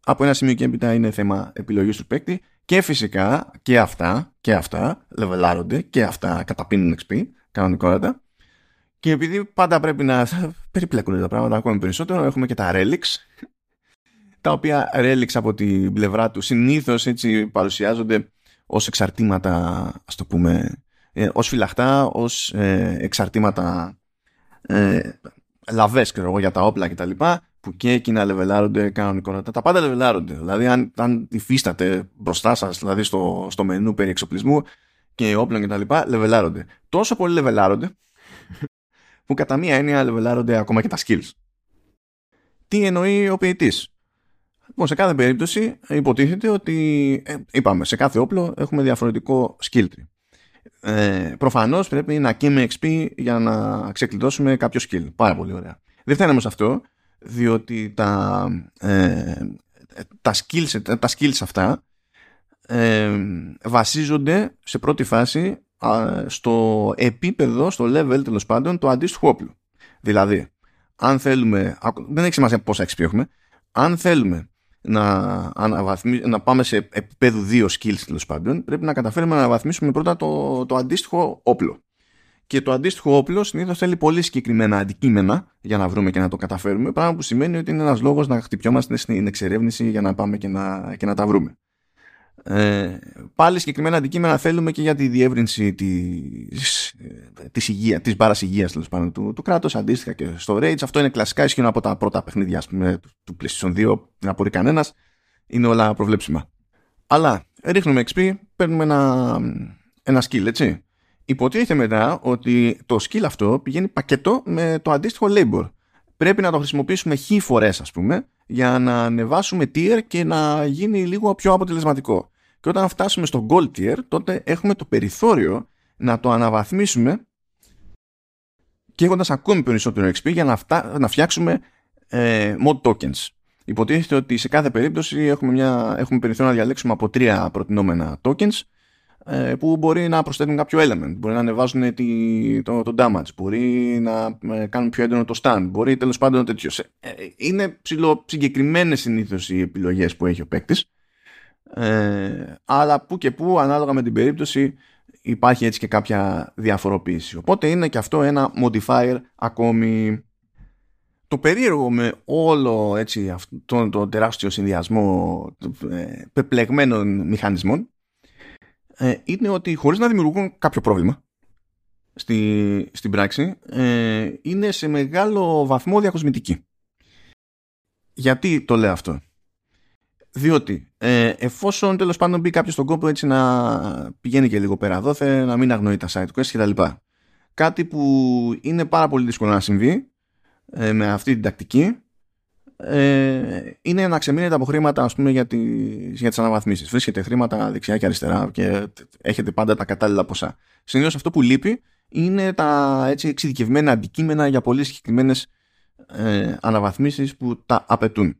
Από ένα σημείο και έπειτα είναι θέμα επιλογής του παίκτη και φυσικά και αυτά, και αυτά λεβελάρονται και αυτά καταπίνουν XP κανονικότατα. Και επειδή πάντα πρέπει να περιπλέκονται τα πράγματα ακόμη περισσότερο, έχουμε και τα relics, τα οποία relics από την πλευρά τους συνήθως έτσι παρουσιάζονται ως εξαρτήματα, ας το πούμε, ε, ως φυλαχτά, ως ε, εξαρτήματα ε, λαβές εγώ, για τα όπλα κτλ. Που και εκείνα λεβελάρονται κανονικότητα. Τα πάντα λεβελάρονται. Δηλαδή, αν, αν υφίσταται μπροστά σας, δηλαδή στο, στο μενού περί εξοπλισμού και όπλων κτλ., λεβελάρονται. Τόσο πολύ λεβελάρονται, που κατά μία έννοια λεβελάρονται ακόμα και τα skills. Τι εννοεί ο ποιητής; Λοιπόν, σε κάθε περίπτωση υποτίθεται ότι, ε, είπαμε, σε κάθε όπλο έχουμε διαφορετικό skill tree. Ε, προφανώς πρέπει να καίμε XP για να ξεκλειδώσουμε κάποιο skill. Πάρα πολύ ωραία. Δεν φτάνει όμως αυτό, διότι τα, ε, τα, skills, τα skills αυτά ε, βασίζονται σε πρώτη φάση στο επίπεδο, στο level τέλος πάντων του αντίστοιχου όπλου. Δηλαδή, αν θέλουμε, δεν έχει σημασία πόσα XP έχουμε, αν θέλουμε να, να πάμε σε επίπεδο 2 skills τέλος πάντων, πρέπει να καταφέρουμε να αναβαθμίσουμε πρώτα το, το αντίστοιχο όπλο. Και το αντίστοιχο όπλο συνήθως θέλει πολύ συγκεκριμένα αντικείμενα για να βρούμε και να το καταφέρουμε. Πράγμα που σημαίνει ότι είναι ένας λόγος να χτυπιόμαστε στην εξερεύνηση για να πάμε και να, και να τα βρούμε. Ε, πάλι συγκεκριμένα αντικείμενα θέλουμε και για τη διεύρυνση της, της, υγεία, της μπάρας υγείας του, του κράτους αντίστοιχα και στο Rage αυτό είναι κλασικά ισχύουν από τα πρώτα παιχνίδια πούμε, του PlayStation 2 δεν απορεί κανένας. είναι όλα προβλέψιμα αλλά ρίχνουμε XP παίρνουμε ένα, ένα skill έτσι υποτίθεται μετά ότι το skill αυτό πηγαίνει πακέτο με το αντίστοιχο labor πρέπει να το χρησιμοποιήσουμε χι φορές ας πούμε για να ανεβάσουμε tier και να γίνει λίγο πιο αποτελεσματικό. Και όταν φτάσουμε στο gold tier, τότε έχουμε το περιθώριο να το αναβαθμίσουμε και έχοντας ακόμη περισσότερο XP για να, να φτιάξουμε ε, mod tokens. Υποτίθεται ότι σε κάθε περίπτωση έχουμε, μια, έχουμε περιθώριο να διαλέξουμε από τρία προτινόμενα tokens ε, που μπορεί να προσθέτουν κάποιο element, μπορεί να ανεβάζουν τη, το, το damage, μπορεί να ε, κάνουν πιο έντονο το stand, μπορεί τέλος πάντων τέτοιο. Ε, είναι ψηλό, συγκεκριμένες συνήθως οι επιλογές που έχει ο παίκτης. Ε, αλλά που και που ανάλογα με την περίπτωση υπάρχει έτσι και κάποια διαφοροποίηση. Οπότε είναι και αυτό ένα modifier ακόμη. Το περίεργο με όλο έτσι, αυτό, τον, τον τεράστιο συνδυασμό ε, πεπλεγμένων μηχανισμών ε, είναι ότι χωρίς να δημιουργούν κάποιο πρόβλημα στη, στην πράξη ε, είναι σε μεγάλο βαθμό διακοσμητική. Γιατί το λέω αυτό; Διότι ε, εφόσον τέλος πάντων μπει κάποιος στον κόπο έτσι να πηγαίνει και λίγο πέρα δόθε, να μην αγνοεί τα site quest κτλ. Κάτι που είναι πάρα πολύ δύσκολο να συμβεί ε, με αυτή την τακτική ε, είναι να ξεμείνετε από χρήματα ας πούμε, για, τις, για τις αναβαθμίσεις. Βρίσκετε χρήματα δεξιά και αριστερά και έχετε πάντα τα κατάλληλα ποσά. Συνήθως αυτό που λείπει είναι τα έτσι, εξειδικευμένα αντικείμενα για πολύ συγκεκριμένες ε, αναβαθμίσεις που τα απαιτούν.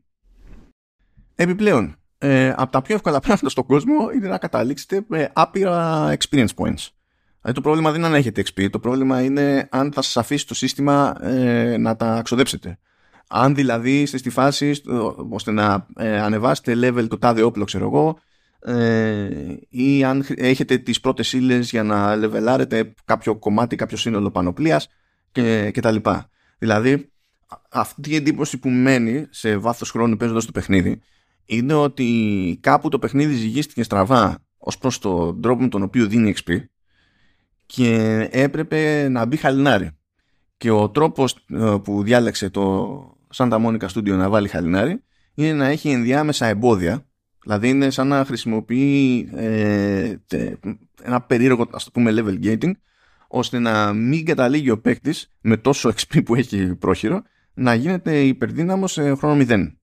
Επιπλέον, ε, από τα πιο εύκολα πράγματα στον κόσμο είναι να καταλήξετε με άπειρα experience points. Δηλαδή το πρόβλημα δεν είναι αν έχετε XP, το πρόβλημα είναι αν θα σας αφήσει το σύστημα ε, να τα ξοδέψετε. Αν δηλαδή είστε στη φάση ώστε να ε, ανεβάσετε level το τάδε όπλο, ξέρω εγώ, ε, ή αν έχετε τις πρώτες ύλες για να λεβελάρετε κάποιο κομμάτι, κάποιο σύνολο πανοπλίας και, και τα λοιπά. Δηλαδή, αυτή η εντύπωση που μένει σε βάθος χρόνου παίζοντας το παιχνίδι είναι ότι κάπου το παιχνίδι ζυγίστηκε στραβά ως προς τον τρόπο με τον οποίο δίνει XP και έπρεπε να μπει χαλινάρι. Και ο τρόπος ε, που διάλεξε το, Santa Monica Studio να βάλει χαλινάρι είναι να έχει ενδιάμεσα εμπόδια δηλαδή είναι σαν να χρησιμοποιεί ε, ένα περίεργο ας το πούμε level gating ώστε να μην καταλήγει ο παίκτης με τόσο XP που έχει πρόχειρο να γίνεται υπερδύναμος σε χρόνο μηδέν.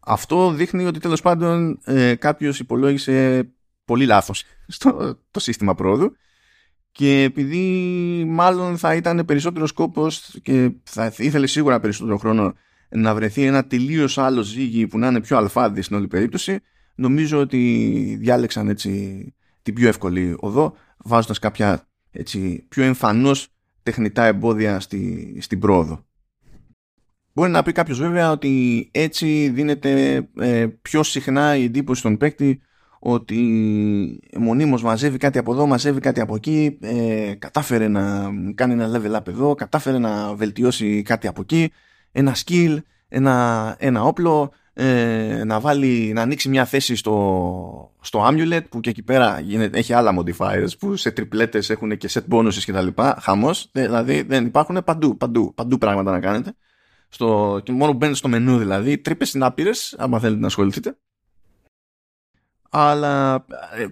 Αυτό δείχνει ότι τέλος πάντων ε, κάποιος υπολόγισε πολύ λάθος στο το σύστημα πρόοδου και επειδή μάλλον θα ήταν περισσότερο σκόπος και θα ήθελε σίγουρα περισσότερο χρόνο να βρεθεί ένα τελείως άλλο ζύγι που να είναι πιο αλφάδι στην όλη περίπτωση, νομίζω ότι διάλεξαν έτσι την πιο εύκολη οδό, βάζοντας κάποια έτσι, πιο εμφανώς τεχνητά εμπόδια στη, στην πρόοδο. Μπορεί να πει κάποιος βέβαια ότι έτσι δίνεται ε, πιο συχνά η εντύπωση στον παίκτη ότι μονίμως μαζεύει κάτι από εδώ, μαζεύει κάτι από εκεί, ε, κατάφερε να κάνει ένα level up εδώ, κατάφερε να βελτιώσει κάτι από εκεί ένα skill, ένα, ένα όπλο, ε, να, βάλει, να ανοίξει μια θέση στο, στο Amulet που και εκεί πέρα γίνεται, έχει άλλα modifiers που σε τριπλέτες έχουν και set bonuses και τα λοιπά. Χαμός, δηλαδή δεν υπάρχουν παντού, παντού, παντού πράγματα να κάνετε. Στο, και μόνο που μπαίνετε στο μενού δηλαδή, τρύπες είναι άπειρες, άμα θέλετε να ασχοληθείτε. Αλλά ε,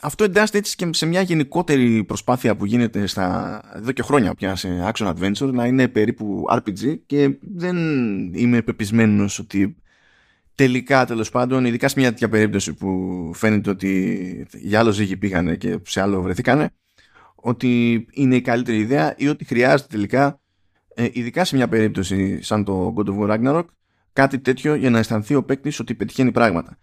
αυτό εντάσσεται έτσι και σε μια γενικότερη προσπάθεια που γίνεται στα, εδώ και χρόνια πια σε action adventure να είναι περίπου RPG και δεν είμαι πεπισμένος ότι τελικά τέλος πάντων, ειδικά σε μια τέτοια περίπτωση που φαίνεται ότι για άλλο ζύγι πήγανε και σε άλλο βρεθήκανε, ότι είναι η καλύτερη ιδέα ή ότι χρειάζεται τελικά, ε, ειδικά σε μια περίπτωση σαν το God of War Ragnarok, κάτι τέτοιο για να αισθανθεί ο παίκτης ότι πετυχαίνει πράγματα.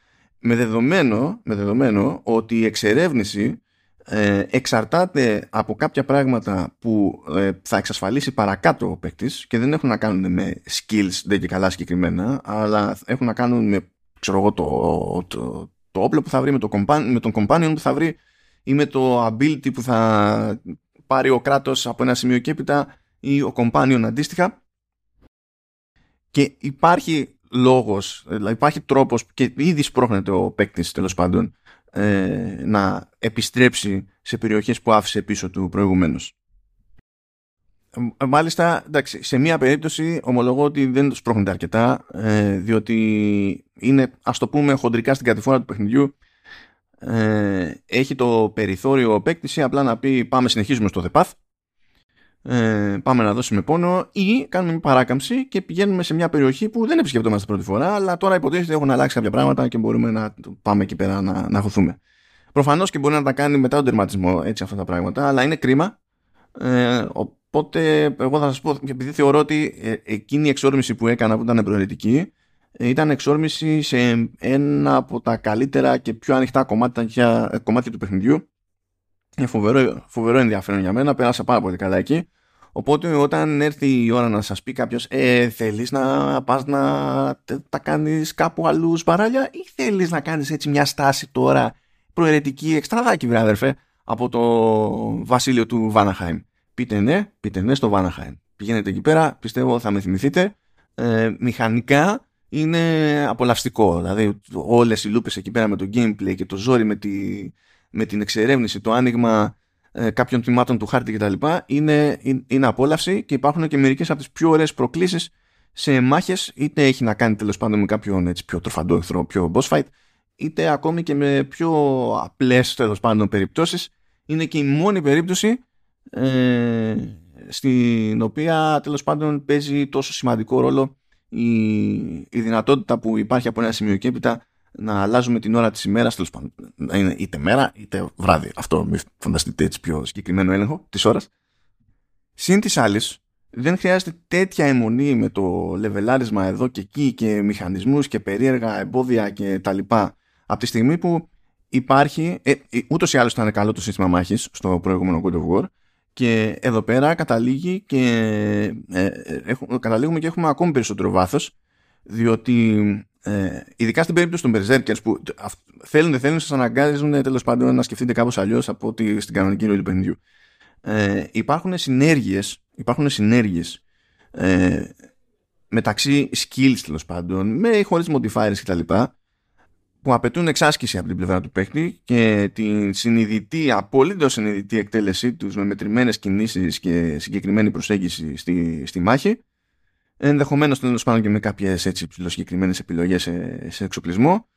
Με δεδομένο, με δεδομένο ότι η εξερεύνηση ε, εξαρτάται από κάποια πράγματα που ε, θα εξασφαλίσει παρακάτω ο παίκτης και δεν έχουν να κάνουν με skills δεν και καλά συγκεκριμένα αλλά έχουν να κάνουν με ξέρω εγώ, το, το, το, όπλο που θα βρει με, το με τον companion που θα βρει ή με το ability που θα πάρει ο κράτος από ένα σημείο και έπειτα ή ο companion αντίστοιχα. Και υπάρχει λόγος, δηλαδή υπάρχει τρόπος και ήδη σπρώχνεται ο παίκτης τέλος πάντων ε, να επιστρέψει σε περιοχές που άφησε πίσω του προηγουμένως. Ε, μάλιστα, εντάξει, σε μία περίπτωση ομολογώ ότι δεν το σπρώχνεται αρκετά, ε, διότι είναι, ας το πούμε, χοντρικά στην κατηφόρα του παιχνιδιού, ε, έχει το περιθώριο παίκτηση απλά να πει πάμε συνεχίζουμε στο The Path, ε, πάμε να δώσουμε πόνο ή κάνουμε μια παράκαμψη και πηγαίνουμε σε μια περιοχή που δεν επισκεπτόμαστε πρώτη φορά, αλλά τώρα υποτίθεται έχουν αλλάξει κάποια πράγματα και μπορούμε να πάμε εκεί πέρα να, να χωθούμε. Προφανώς και μπορεί να τα κάνει μετά τον τερματισμό έτσι αυτά τα πράγματα, αλλά είναι κρίμα. Ε, οπότε, εγώ θα σας πω, επειδή θεωρώ ότι ε, εκείνη η εξόρμηση που έκανα που ήταν προαιρετική, ε, ήταν εξόρμηση σε ένα από τα καλύτερα και πιο ανοιχτά κομμάτια, ε, κομμάτια του παιχνιδιού. Είναι φοβερό, φοβερό ενδιαφέρον για μένα, πέρασα πάρα πολύ καλά εκεί. Οπότε όταν έρθει η ώρα να σας πει κάποιος ε, θέλεις να πας να τα κάνεις κάπου αλλού παράλια ή θέλεις να κάνεις έτσι μια στάση τώρα προαιρετική εξτραδάκι βρε από το βασίλειο του Βάναχάιμ. Πείτε ναι, πείτε ναι στο Βάναχάιμ. Πηγαίνετε εκεί πέρα, πιστεύω θα με θυμηθείτε. Ε, μηχανικά είναι απολαυστικό. Δηλαδή όλες οι λούπες εκεί πέρα με το gameplay και το ζόρι με, τη, με την εξερεύνηση, το άνοιγμα ε, κάποιων τμήματων του χάρτη κτλ. Είναι, είναι απόλαυση και υπάρχουν και μερικές από τις πιο ωραίες προκλήσεις σε μάχες, είτε έχει να κάνει τέλος πάντων με κάποιον έτσι, πιο τροφαντό εχθρό, πιο boss fight, είτε ακόμη και με πιο απλές τέλος πάντων περιπτώσεις. Είναι και η μόνη περίπτωση ε, στην οποία τέλος πάντων παίζει τόσο σημαντικό ρόλο η, η δυνατότητα που υπάρχει από ένα σημείο και έπειτα να αλλάζουμε την ώρα της ημέρας, τέλος πάντων, να είναι είτε μέρα είτε βράδυ. Αυτό μην φανταστείτε έτσι πιο συγκεκριμένο έλεγχο της ώρας. Συν της άλλης, δεν χρειάζεται τέτοια αιμονή με το λεβελάρισμα εδώ και εκεί και μηχανισμούς και περίεργα εμπόδια και τα λοιπά. Από τη στιγμή που υπάρχει, ε, ε ούτως ή άλλως ήταν καλό το σύστημα μάχης στο προηγούμενο God of War και εδώ πέρα καταλήγει και ε, ε καταλήγουμε και έχουμε ακόμη περισσότερο βάθος διότι ε, ειδικά στην περίπτωση των Berserkers που θέλουν δεν θέλουν, σας αναγκάζουν τέλος πάντων να σκεφτείτε κάπως αλλιώς από ότι στην κανονική ροή του παιχνιδιού. Ε, υπάρχουν συνέργειες υπάρχουν συνέργειες, ε, μεταξύ skills τέλος πάντων, με χωρίς modifiers κτλ. που απαιτούν εξάσκηση από την πλευρά του παίκτη και την συνειδητή, απολύτως συνειδητή εκτέλεσή τους με μετρημένες κινήσεις και συγκεκριμένη προσέγγιση στη, στη μάχη ενδεχομένως τέλος πάντων και με κάποιες έτσι συγκεκριμένε επιλογές σε, σε εξοπλισμό.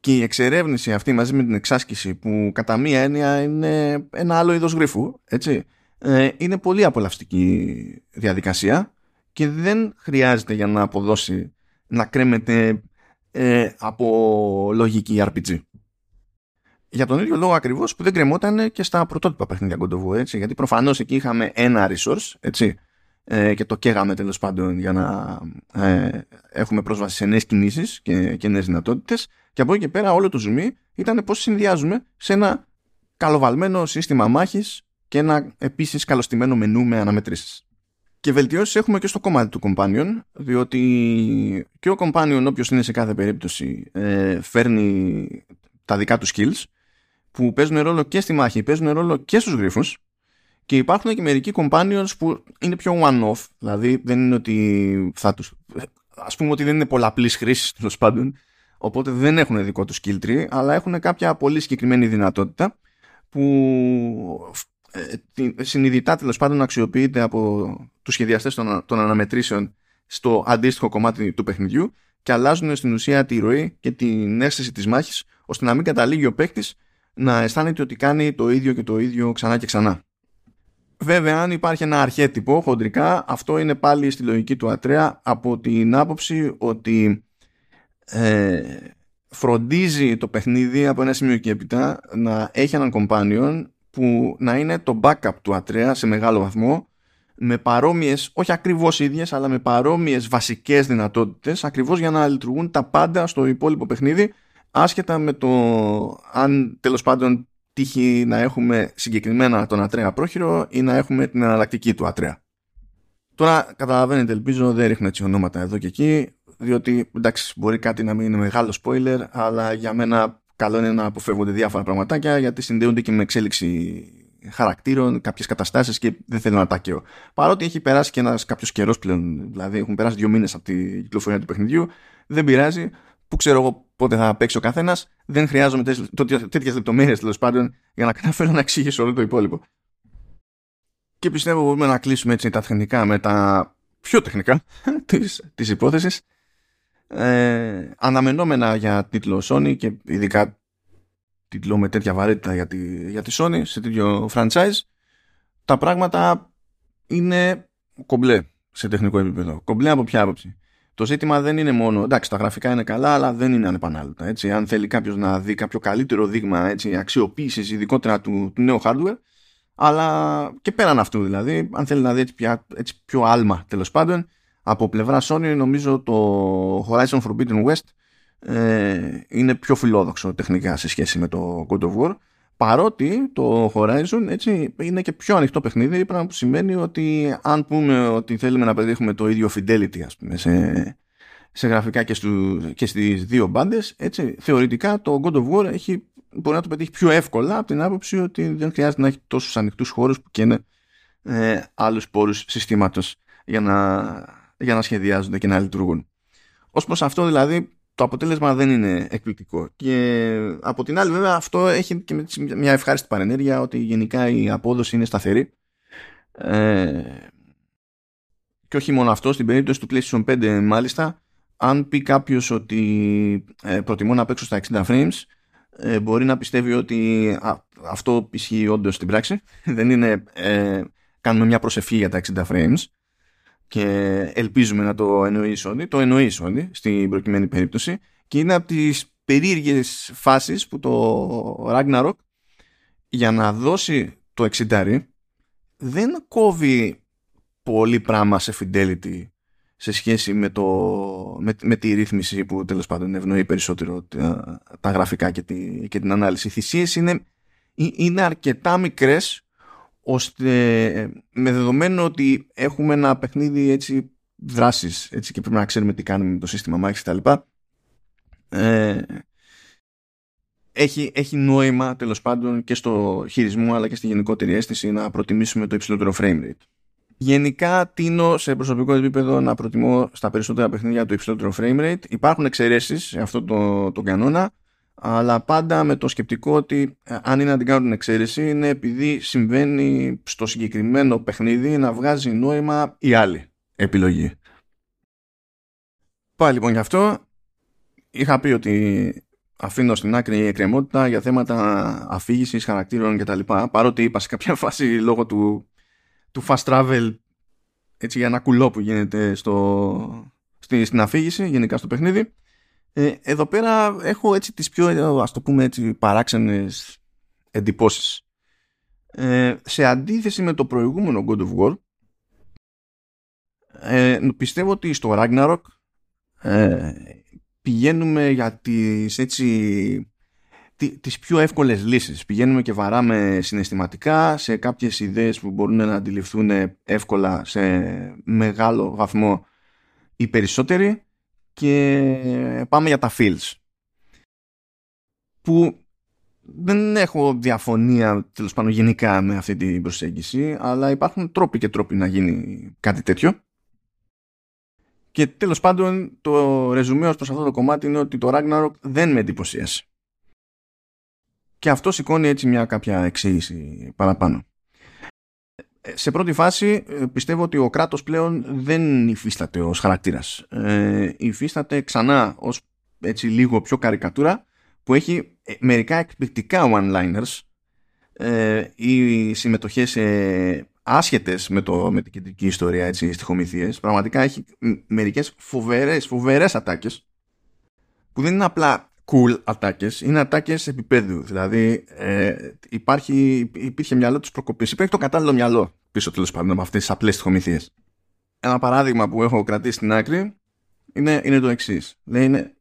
Και η εξερεύνηση αυτή μαζί με την εξάσκηση που κατά μία έννοια είναι ένα άλλο είδος γρίφου, έτσι, ε, είναι πολύ απολαυστική διαδικασία και δεν χρειάζεται για να αποδώσει να κρέμεται ε, από λογική RPG. Για τον ίδιο λόγο ακριβώς που δεν κρεμόταν και στα πρωτότυπα παιχνίδια God έτσι, γιατί προφανώς εκεί είχαμε ένα resource, έτσι, ε, και το καίγαμε τέλος πάντων για να ε, έχουμε πρόσβαση σε νέες κινήσεις και, και νέες δυνατότητες. Και από εκεί και πέρα όλο το zoom ήταν πώς συνδυάζουμε σε ένα καλοβαλμένο σύστημα μάχης και ένα επίσης καλωστημένο μενού με αναμετρήσεις. Και βελτιώσεις έχουμε και στο κομμάτι του companion, διότι και ο companion, όποιος είναι σε κάθε περίπτωση, ε, φέρνει τα δικά του skills που παίζουν ρόλο και στη μάχη, παίζουν ρόλο και στους γρίφους και υπάρχουν και μερικοί companions που είναι πιο one-off. Δηλαδή δεν είναι ότι θα τους ας πούμε ότι δεν είναι πολλαπλής χρήσης τέλος πάντων οπότε δεν έχουν δικό τους skill tree αλλά έχουν κάποια πολύ συγκεκριμένη δυνατότητα που ε, συνειδητά τέλος πάντων αξιοποιείται από τους σχεδιαστές των, των αναμετρήσεων στο αντίστοιχο κομμάτι του παιχνιδιού και αλλάζουν στην ουσία τη ροή και την αίσθηση της μάχης ώστε να μην καταλήγει ο παίκτης να αισθάνεται ότι κάνει το ίδιο και το ίδιο ξανά και ξανά. Βέβαια, αν υπάρχει ένα αρχέτυπο χοντρικά, αυτό είναι πάλι στη λογική του Ατρέα από την άποψη ότι ε, φροντίζει το παιχνίδι από ένα σημείο και έπειτα να έχει έναν companion που να είναι το backup του Ατρέα σε μεγάλο βαθμό με παρόμοιες, όχι ακριβώς ίδιες, αλλά με παρόμοιες βασικές δυνατότητες ακριβώς για να λειτουργούν τα πάντα στο υπόλοιπο παιχνίδι άσχετα με το αν τέλος πάντων τύχει να έχουμε συγκεκριμένα τον Ατρέα πρόχειρο ή να έχουμε την εναλλακτική του Ατρέα. Τώρα καταλαβαίνετε, ελπίζω δεν ρίχνω έτσι ονόματα εδώ και εκεί, διότι εντάξει μπορεί κάτι να μην είναι μεγάλο spoiler, αλλά για μένα καλό είναι να αποφεύγονται διάφορα πραγματάκια γιατί συνδέονται και με εξέλιξη χαρακτήρων, κάποιες καταστάσεις και δεν θέλω να τα καίω. Παρότι έχει περάσει και ένας κάποιος καιρός πλέον, δηλαδή έχουν περάσει δύο μήνες από την κυκλοφορία του παιχνιδιού, δεν πειράζει. Που ξέρω εγώ πότε θα παίξει ο καθένας, δεν χρειάζομαι τέτοιες λεπτομέρειες τέλος πάντων για να καταφέρω να εξηγήσω όλο το υπόλοιπο. Και πιστεύω μπορούμε να κλείσουμε έτσι τα τεχνικά με τα πιο τεχνικά της, της υπόθεσης ε, αναμενόμενα για τίτλο Sony και ειδικά τίτλο με τέτοια βαρύτητα για τη, για τη Sony σε τέτοιο franchise τα πράγματα είναι κομπλέ σε τεχνικό επίπεδο. Κομπλέ από ποια άποψη; Το ζήτημα δεν είναι μόνο, εντάξει τα γραφικά είναι καλά αλλά δεν είναι ανεπανάληπτα. Έτσι. Αν θέλει κάποιος να δει κάποιο καλύτερο δείγμα έτσι, αξιοποίησης ειδικότερα του, του νέου hardware αλλά και πέραν αυτού δηλαδή αν θέλει να δει έτσι, πια, έτσι πιο άλμα τέλος πάντων από πλευρά Sony νομίζω το Horizon Forbidden West ε, είναι πιο φιλόδοξο τεχνικά σε σχέση με το God of War παρότι το Horizon έτσι, είναι και πιο ανοιχτό παιχνίδι πράγμα που σημαίνει ότι αν πούμε ότι θέλουμε να πετύχουμε το ίδιο fidelity ας πούμε, σε, σε γραφικά και, στου, και στις δύο μπάντες έτσι, θεωρητικά το God of War έχει, μπορεί να το πετύχει πιο εύκολα από την άποψη ότι δεν χρειάζεται να έχει τόσους ανοιχτούς χώρους που και είναι ε, άλλους πόρους συστήματος για να, για να σχεδιάζονται και να λειτουργούν. Ως προς αυτό δηλαδή το αποτέλεσμα δεν είναι εκπληκτικό. Και από την άλλη, βέβαια, αυτό έχει και μια ευχάριστη παρενέργεια ότι γενικά η απόδοση είναι σταθερή. Ε, και όχι μόνο αυτό, στην περίπτωση του PlayStation 5, μάλιστα, αν πει κάποιος ότι ε, προτιμώ να παίξω στα 60 frames, ε, μπορεί να πιστεύει ότι αυτό ισχύει όντως στην πράξη. δεν είναι. Ε, κάνουμε μια προσευχή για τα 60 frames και ελπίζουμε να το εννοεί η Sony. Το εννοεί η Sony στην προκειμένη περίπτωση και είναι από τις περίεργες φάσεις που το Ragnarok για να δώσει το 60 δεν κόβει πολύ πράγμα σε fidelity σε σχέση με, το, με, με τη ρύθμιση που τέλος πάντων ευνοεί περισσότερο τα, τα γραφικά και, τη, και την ανάλυση. Οι θυσίες είναι, είναι αρκετά μικρές ώστε με δεδομένο ότι έχουμε ένα παιχνίδι έτσι δράσης έτσι, και πρέπει να ξέρουμε τι κάνουμε με το σύστημα μάχης και τα λοιπά ε, έχει, έχει νόημα τέλος πάντων και στο χειρισμό αλλά και στη γενικότερη αίσθηση να προτιμήσουμε το υψηλότερο frame rate. Γενικά τίνω σε προσωπικό επίπεδο να προτιμώ στα περισσότερα παιχνίδια το υψηλότερο frame rate. Υπάρχουν εξαιρέσεις σε αυτό το, το κανόνα αλλά πάντα με το σκεπτικό ότι ε, αν είναι να την κάνουν εξαίρεση είναι επειδή συμβαίνει στο συγκεκριμένο παιχνίδι να βγάζει νόημα η άλλη επιλογή. Πάλι λοιπόν γι' αυτό είχα πει ότι αφήνω στην άκρη η εκκρεμότητα για θέματα αφήγησης χαρακτήρων κτλ. Παρότι είπα σε κάποια φάση λόγω του, του fast travel έτσι για ένα κουλό που γίνεται στο, στην αφήγηση γενικά στο παιχνίδι ε, εδώ πέρα έχω έτσι τις πιο ας το πούμε έτσι παράξενες εντυπώσεις. Ε, σε αντίθεση με το προηγούμενο God of War ε, πιστεύω ότι στο Ragnarok ε, πηγαίνουμε για τις έτσι τις πιο εύκολες λύσεις. Πηγαίνουμε και βαράμε συναισθηματικά σε κάποιες ιδέες που μπορούν να αντιληφθούν εύκολα σε μεγάλο βαθμό οι περισσότεροι και πάμε για τα feels που δεν έχω διαφωνία τέλος πάντων γενικά με αυτή την προσέγγιση αλλά υπάρχουν τρόποι και τρόποι να γίνει κάτι τέτοιο Και τέλος πάντων το ρεζουμέ ως προς αυτό το κομμάτι είναι ότι το Ragnarok δεν με εντυπωσίασε. Και αυτό σηκώνει έτσι μια κάποια εξήγηση παραπάνω. Σε πρώτη φάση ε, πιστεύω ότι ο κράτος πλέον δεν υφίσταται ως χαρακτήρας. Ε, υφίσταται ξανά ως έτσι λίγο πιο καρικατούρα που έχει ε, μερικά εκπληκτικά one-liners ε, ή συμμετοχές σε άσχετες με, το, με την κεντρική ιστορία έτσι, στοιχομηθίες. Πραγματικά έχει μερικές φοβερές, φοβερές ατάκες που δεν είναι απλά cool ατάκες, είναι ατάκες επίπεδου. Δηλαδή ε, υπάρχει, υπήρχε μυαλό της προκοπής. Υπάρχει το κατάλληλο μυαλό πίσω τέλος πάντων από αυτές τις απλές στοιχομηθίες. Ένα παράδειγμα που έχω κρατήσει στην άκρη είναι, είναι το εξής. Λέει είναι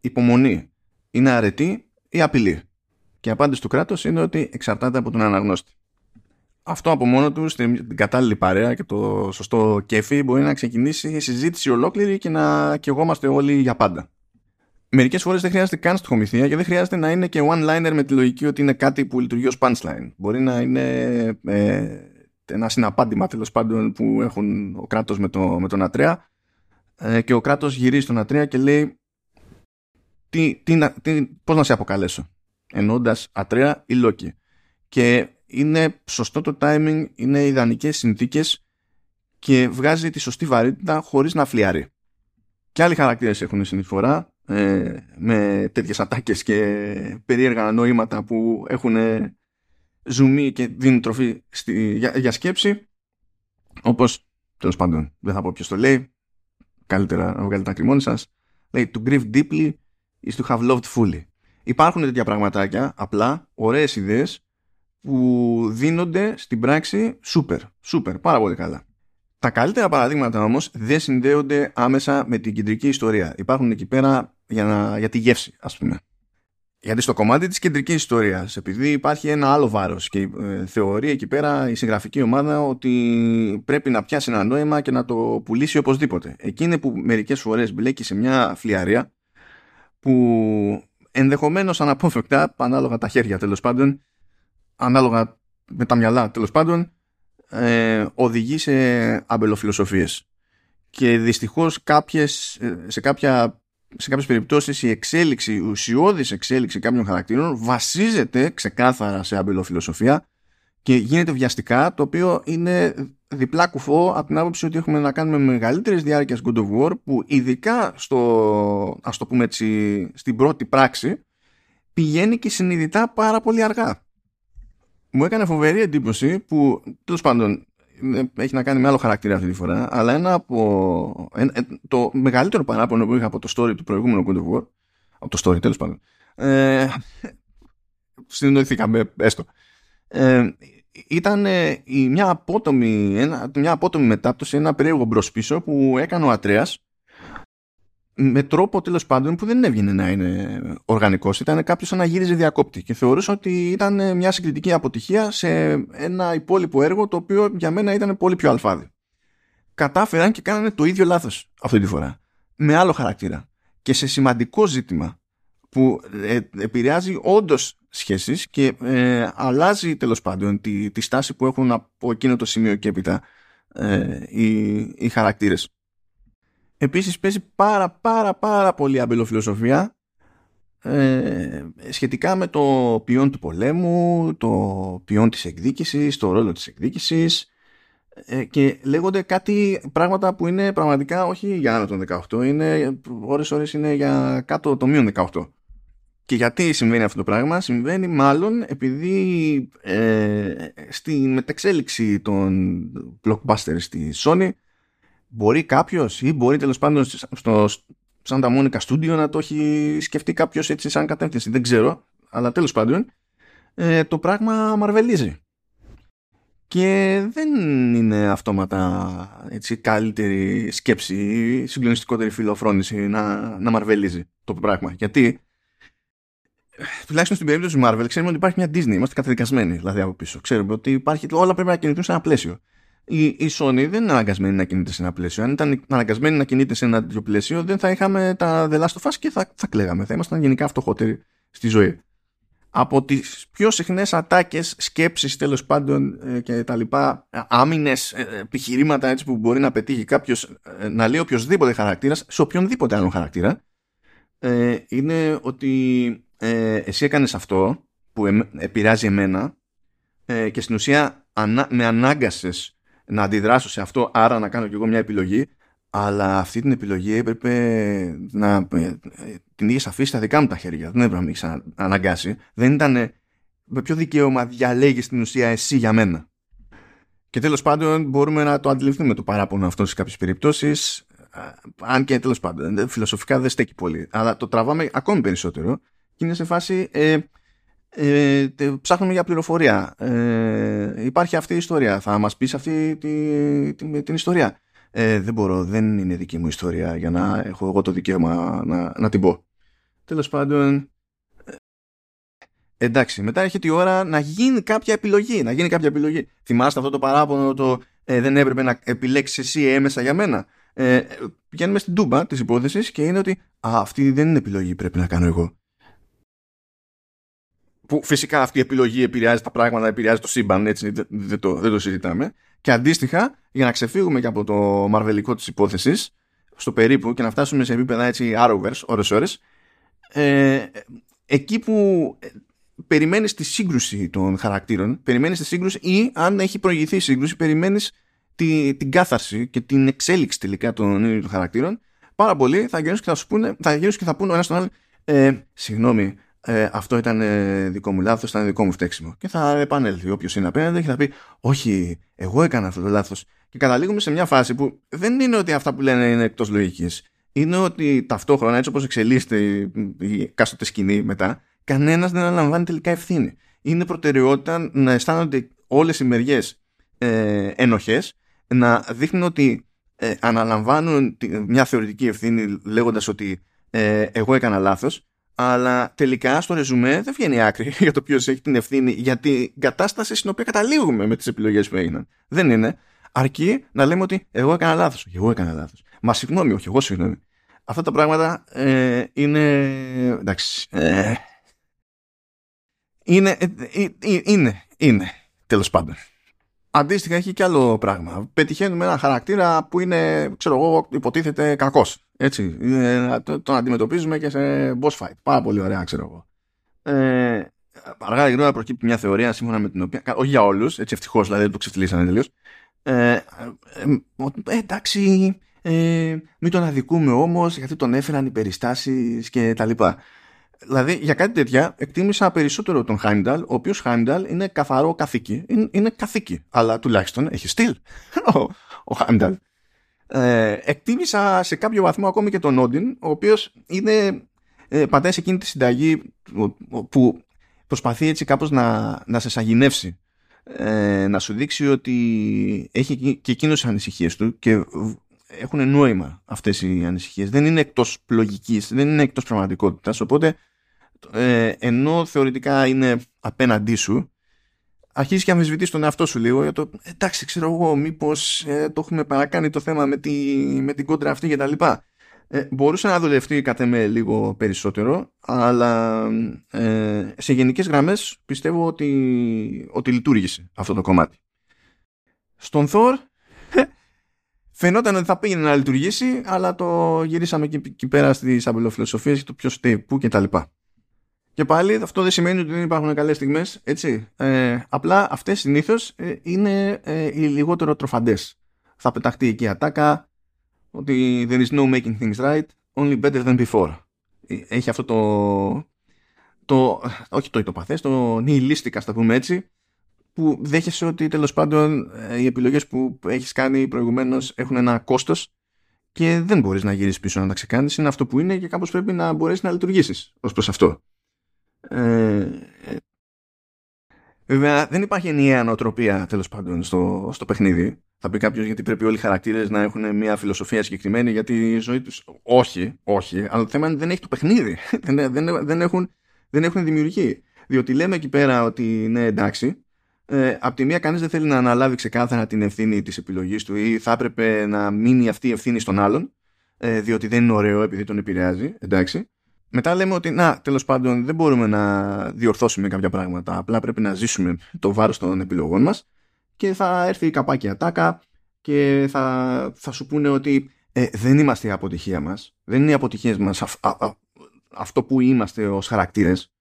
υπομονή. Είναι αρετή ή απειλή. Και η απάντηση του κράτους είναι ότι εξαρτάται από τον αναγνώστη. Αυτό από μόνο του στην κατάλληλη παρέα και το σωστό κέφι μπορεί να ξεκινήσει η συζήτηση ολόκληρη και να κεγόμαστε όλοι για πάντα. Μερικές φορές δεν χρειάζεται καν στοιχομηθεία και δεν χρειάζεται να είναι και one-liner με τη λογική ότι είναι κάτι που λειτουργεί ως punchline. Μπορεί να είναι ε, ένα συναπάντημα τέλος πάντων που έχουν ο κράτος με, το, με τον Ατρέα. Ε, και ο κράτος γυρίζει τον Ατρέα και λέει τι, τι, τι, πώς να σε αποκαλέσω; Εννοώντας Ατρέα ή Λόκη. Και είναι σωστό το timing είναι ιδανικές συνθήκες και βγάζει τη σωστή βαρύτητα χωρίς να φλιάρει. Και άλλοι χαρακτήρες έχουν συνεισφορά ε, με τέτοιες ατάκες και περίεργα νοήματα που έχουν ζουμί και δίνουν τροφή στη, για, για σκέψη όπως τέλος πάντων δεν θα πω ποιος το λέει καλύτερα να βγάλετε τα κρυμόνι σας λέει to grieve deeply is to have loved fully. Υπάρχουν τέτοια πραγματάκια, απλά, ωραίες ιδέες που δίνονται στην πράξη σούπερ, σούπερ, πάρα πολύ καλά. Τα καλύτερα παραδείγματα όμως δεν συνδέονται άμεσα με την κεντρική ιστορία. Υπάρχουν εκεί πέρα για, να, για τη γεύση, ας πούμε. Γιατί στο κομμάτι της κεντρικής ιστορίας, επειδή υπάρχει ένα άλλο βάρος και ε, θεωρεί εκεί πέρα η συγγραφική ομάδα ότι πρέπει να πιάσει ένα νόημα και να το πουλήσει οπωσδήποτε. Εκείνη που μερικές φορές μπλέκει σε μια φλιαρία που ενδεχομένως αναπόφευκτα, ανάλογα τα χέρια τέλος πάντων, ανάλογα με τα μυαλά τέλος πάντων, ε, οδηγεί σε αμπελοφιλοσοφίες. Και δυστυχώς κάποιες, ε, σε, κάποια, σε κάποιες περιπτώσεις η εξέλιξη, η ουσιώδης εξέλιξη κάποιων χαρακτήρων βασίζεται ξεκάθαρα σε αμπελοφιλοσοφία και γίνεται βιαστικά, το οποίο είναι διπλά κουφό από την άποψη ότι έχουμε να κάνουμε μεγαλύτερες διάρκειες God of War που ειδικά στο, ας το πούμε έτσι, στην πρώτη πράξη πηγαίνει και συνειδητά πάρα πολύ αργά. Μου έκανε φοβερή εντύπωση που τέλος πάντων έχει να κάνει με άλλο χαρακτήρα αυτή τη φορά αλλά ένα από, το μεγαλύτερο παράπονο που είχα από το story του προηγούμενου God of War από το story τέλος πάντων ε, συνεννοηθήκαμε έστω ε, ήταν ε, μια, απότομη, ένα, μια απότομη μετάπτωση, ένα περίεργο μπρος πίσω που έκανε ο Ατρέας με τρόπο τέλος πάντων που δεν έβγαινε να είναι οργανικός. Ήταν κάποιος σαν να γύριζε διακόπτη και θεωρούσα ότι ήταν μια συγκριτική αποτυχία σε ένα υπόλοιπο έργο το οποίο για μένα ήταν πολύ πιο αλφάδι. Κατάφεραν και κάνανε το ίδιο λάθος αυτή τη φορά. Με άλλο χαρακτήρα. Και σε σημαντικό ζήτημα που ε, επηρεάζει όντως σχέσεις και ε, αλλάζει τέλος πάντων τη, τη στάση που έχουν από εκείνο το σημείο και έπειτα ε, οι, οι χαρακτήρες. Επίσης παίζει πάρα πάρα πάρα πολύ αμπελοφιλοσοφία ε, σχετικά με το ποιόν του πολέμου, το ποιόν της εκδίκησης, το ρόλο της εκδίκησης ε, και λέγονται κάτι πράγματα που είναι πραγματικά όχι για άνω των 18, είναι ώρες ώρες είναι για κάτω το μείον 18. Και γιατί συμβαίνει αυτό το πράγμα, συμβαίνει μάλλον επειδή ε, στη μεταξέλιξη των blockbusters στη Sony μπορεί κάποιος ή μπορεί τέλος πάντων στο Santa Monica Studio να το έχει σκεφτεί κάποιος έτσι σαν κατεύθυνση, δεν ξέρω, αλλά τέλος πάντων ε, το πράγμα μαρβελίζει. Και δεν είναι αυτόματα έτσι, καλύτερη σκέψη ή συγκλονιστικότερη φιλοφρόνηση να, να μαρβελίζει το πράγμα. Γιατί τουλάχιστον στην περίπτωση του Marvel, ξέρουμε ότι υπάρχει μια Disney. Είμαστε καταδικασμένοι δηλαδή από πίσω. Ξέρουμε ότι υπάρχει, όλα πρέπει να κινηθούν σε ένα πλαίσιο. Η, η Sony δεν είναι αναγκασμένη να κινείται σε ένα πλαίσιο. Αν ήταν αναγκασμένη να κινείται σε ένα τέτοιο πλαίσιο, δεν θα είχαμε τα The Last of Us και θα, θα κλαίγαμε. Θα ήμασταν γενικά φτωχότεροι στη ζωή. από τις πιο συχνές ατάκες, σκέψεις τέλος πάντων ε, και τα λοιπά, άμυνες ε, επιχειρήματα έτσι που μπορεί να πετύχει κάποιος ε, να λέει οποιοδήποτε χαρακτήρας σε οποιονδήποτε άλλο χαρακτήρα είναι ότι εσύ έκανες αυτό που επηρεάζει εμένα και στην ουσία με ανάγκασες να αντιδράσω σε αυτό άρα να κάνω κι εγώ μια επιλογή αλλά αυτή την επιλογή έπρεπε να ε, την είχε αφήσει στα δικά μου τα χέρια. Δεν έπρεπε να με έχει αναγκάσει. Δεν ήταν με ποιο δικαίωμα διαλέγεις στην ουσία εσύ για μένα. Και τέλος πάντων μπορούμε να το αντιληφθούμε το παράπονο αυτό σε κάποιες περιπτώσεις. Αν και τέλος πάντων φιλοσοφικά δεν στέκει πολύ. Αλλά το τραβάμε ακόμη περισσότερο και είναι σε φάση. Ε, ε, ψάχνουμε για πληροφορία. Ε, υπάρχει αυτή η ιστορία. Θα μας πεις αυτή τη, τη, την ιστορία ε, δεν μπορώ, δεν είναι δική μου ιστορία για να έχω εγώ το δικαίωμα να, να την πω. Τέλος πάντων, ε, εντάξει, μετά έρχεται η ώρα να γίνει κάποια επιλογή, να γίνει κάποια επιλογή. Θυμάστε αυτό το παράπονο το ε, δεν έπρεπε να επιλέξεις εσύ έμεσα για μένα. Ε, πηγαίνουμε στην τούμπα της υπόθεσης και είναι ότι α, αυτή δεν είναι επιλογή πρέπει να κάνω εγώ. Που φυσικά αυτή η επιλογή επηρεάζει τα πράγματα, επηρεάζει το σύμπαν, έτσι δεν το, δεν το συζητάμε. Και αντίστοιχα, για να ξεφύγουμε και από το μαρβελικό της υπόθεσης, στο περίπου και να φτάσουμε σε επίπεδα έτσι Arrowverse, ώρες ώρες, ε, εκεί που ε, περιμένεις τη σύγκρουση των χαρακτήρων, περιμένεις τη σύγκρουση ή αν έχει προηγηθεί η σύγκρουση, περιμένεις τη, την κάθαρση και την εξέλιξη τελικά των ίδιων χαρακτήρων, πάρα πολλοί θα γυρίσουν και θα, σου πούνε, θα, και θα πούνε ο ένας τον άλλο, ε, συγγνώμη, ε, αυτό ήταν ε, δικό μου λάθος, ήταν δικό μου φταίξιμο. Και θα επανέλθει όποιος είναι απέναντι και θα πει όχι, εγώ έκανα αυτό το λάθος. Και καταλήγουμε σε μια φάση που δεν είναι ότι αυτά που λένε είναι εκτός λογικής. Είναι ότι ταυτόχρονα έτσι όπως εξελίσσεται η κάστοτε σκηνή μετά, κανένας δεν αναλαμβάνει τελικά ευθύνη. Είναι προτεραιότητα να αισθάνονται όλες οι μεριές ε, ενοχές, να δείχνουν ότι ε, αναλαμβάνουν μια θεωρητική ευθύνη λέγοντας ότι ε, εγώ έκανα λάθος αλλά τελικά στο ρεζουμέ δεν βγαίνει άκρη για το ποιο έχει την ευθύνη για την κατάσταση στην οποία καταλήγουμε με τι επιλογέ που έγιναν. Δεν είναι. Αρκεί να λέμε ότι εγώ έκανα λάθο. Εγώ έκανα λάθο. Μα συγγνώμη, όχι, εγώ συγγνώμη. Αυτά τα πράγματα ε, είναι. εντάξει. Ε, είναι, ε, ε, ε είναι, είναι, τέλος πάντων. Αντίστοιχα έχει και άλλο πράγμα. Πετυχαίνουμε ένα χαρακτήρα που είναι, ξέρω εγώ, υποτίθεται κακός. Έτσι, ε, τον αντιμετωπίζουμε και σε boss fight. Πάρα πολύ ωραία, ξέρω εγώ. Ε, αργά ή γρήγορα προκύπτει μια θεωρία σύμφωνα με την οποία, όχι για όλους, έτσι ευτυχώς δηλαδή δεν το ξεφτυλίσανε τελείως. Ε, ε, ε, εντάξει, ε, μην τον αδικούμε όμως γιατί τον έφεραν οι περιστάσεις και τα λοιπά. Δηλαδή για κάτι τέτοια εκτίμησα περισσότερο τον Χάιμνταλ, ο οποίος Χάιμνταλ είναι καθαρό καθήκη. Είναι, είναι καθήκη, αλλά τουλάχιστον έχει στυλ ο, ο Χάιμνταλ. Ε, εκτίμησα σε κάποιο βαθμό ακόμη και τον Όντιν, ο οποίος είναι, ε, πατάει σε εκείνη τη συνταγή που προσπαθεί έτσι κάπως να, να σε σαγηνεύσει. Ε, να σου δείξει ότι έχει και εκείνος τις ανησυχίες του και έχουν νόημα αυτές οι ανησυχίες. Δεν είναι εκτός λογικής, δεν είναι εκτός πραγματικότητας, οπότε ε, ενώ θεωρητικά είναι απέναντί σου, αρχίζεις και αμφισβητείς τον εαυτό σου λίγο για το εντάξει ξέρω εγώ μήπως ε, το έχουμε παρακάνει το θέμα με, τη, με την κόντρα αυτή και τα λοιπά. Ε, μπορούσε να δουλευτεί κατά με λίγο περισσότερο αλλά ε, σε γενικές γραμμές πιστεύω ότι, ότι λειτουργήσε αυτό το κομμάτι. Στον Thor φαινόταν ότι θα πήγαινε να λειτουργήσει αλλά το γυρίσαμε εκεί, πέρα στις αμπελοφιλοσοφίες και το ποιος φταίει πού και τα λοιπά. Και πάλι αυτό δεν σημαίνει ότι δεν υπάρχουν καλές στιγμές. Ε, απλά αυτές συνήθως ε, είναι ε, οι λιγότερο τροφαντές. Θα πεταχτεί εκεί η ατάκα ότι there is no making things right, only better than before. Ε, έχει αυτό το. το όχι το ητοπαθές, το νihilistic, ας το πούμε έτσι, που δέχεσαι ότι τέλος πάντων ε, οι επιλογές που έχεις κάνει προηγουμένως έχουν ένα κόστος και δεν μπορείς να γυρίσεις πίσω να τα ξεκάνεις. Είναι αυτό που είναι και κάπως πρέπει να μπορέσεις να λειτουργήσεις ως προς αυτό. Ε, βέβαια δεν υπάρχει ενιαία νοοτροπία τέλος πάντων στο, στο παιχνίδι. Θα πει κάποιος γιατί πρέπει όλοι οι χαρακτήρες να έχουν μια φιλοσοφία συγκεκριμένη γιατί η ζωή τους. Όχι, όχι. Αλλά το θέμα είναι δεν έχει το παιχνίδι. δεν, δεν, δεν, έχουν, δεν έχουν δημιουργεί. Διότι λέμε εκεί πέρα ότι είναι εντάξει. Ε, απ' τη μία κανείς δεν θέλει να αναλάβει ξεκάθαρα την ευθύνη της επιλογής του ή θα έπρεπε να μείνει αυτή η ευθύνη στον άλλον ε, διότι δεν είναι ωραίο επειδή τον επηρεάζει εντάξει μετά λέμε ότι να, τέλος πάντων δεν μπορούμε να διορθώσουμε κάποια πράγματα. Απλά πρέπει να ζήσουμε το βάρος των επιλογών μας και θα έρθει η καπάκι ατάκα και θα, θα σου πούνε ότι ε, δεν είμαστε η αποτυχία μας. Δεν είναι οι αποτυχίες μας αυτό που είμαστε ως χαρακτήρες.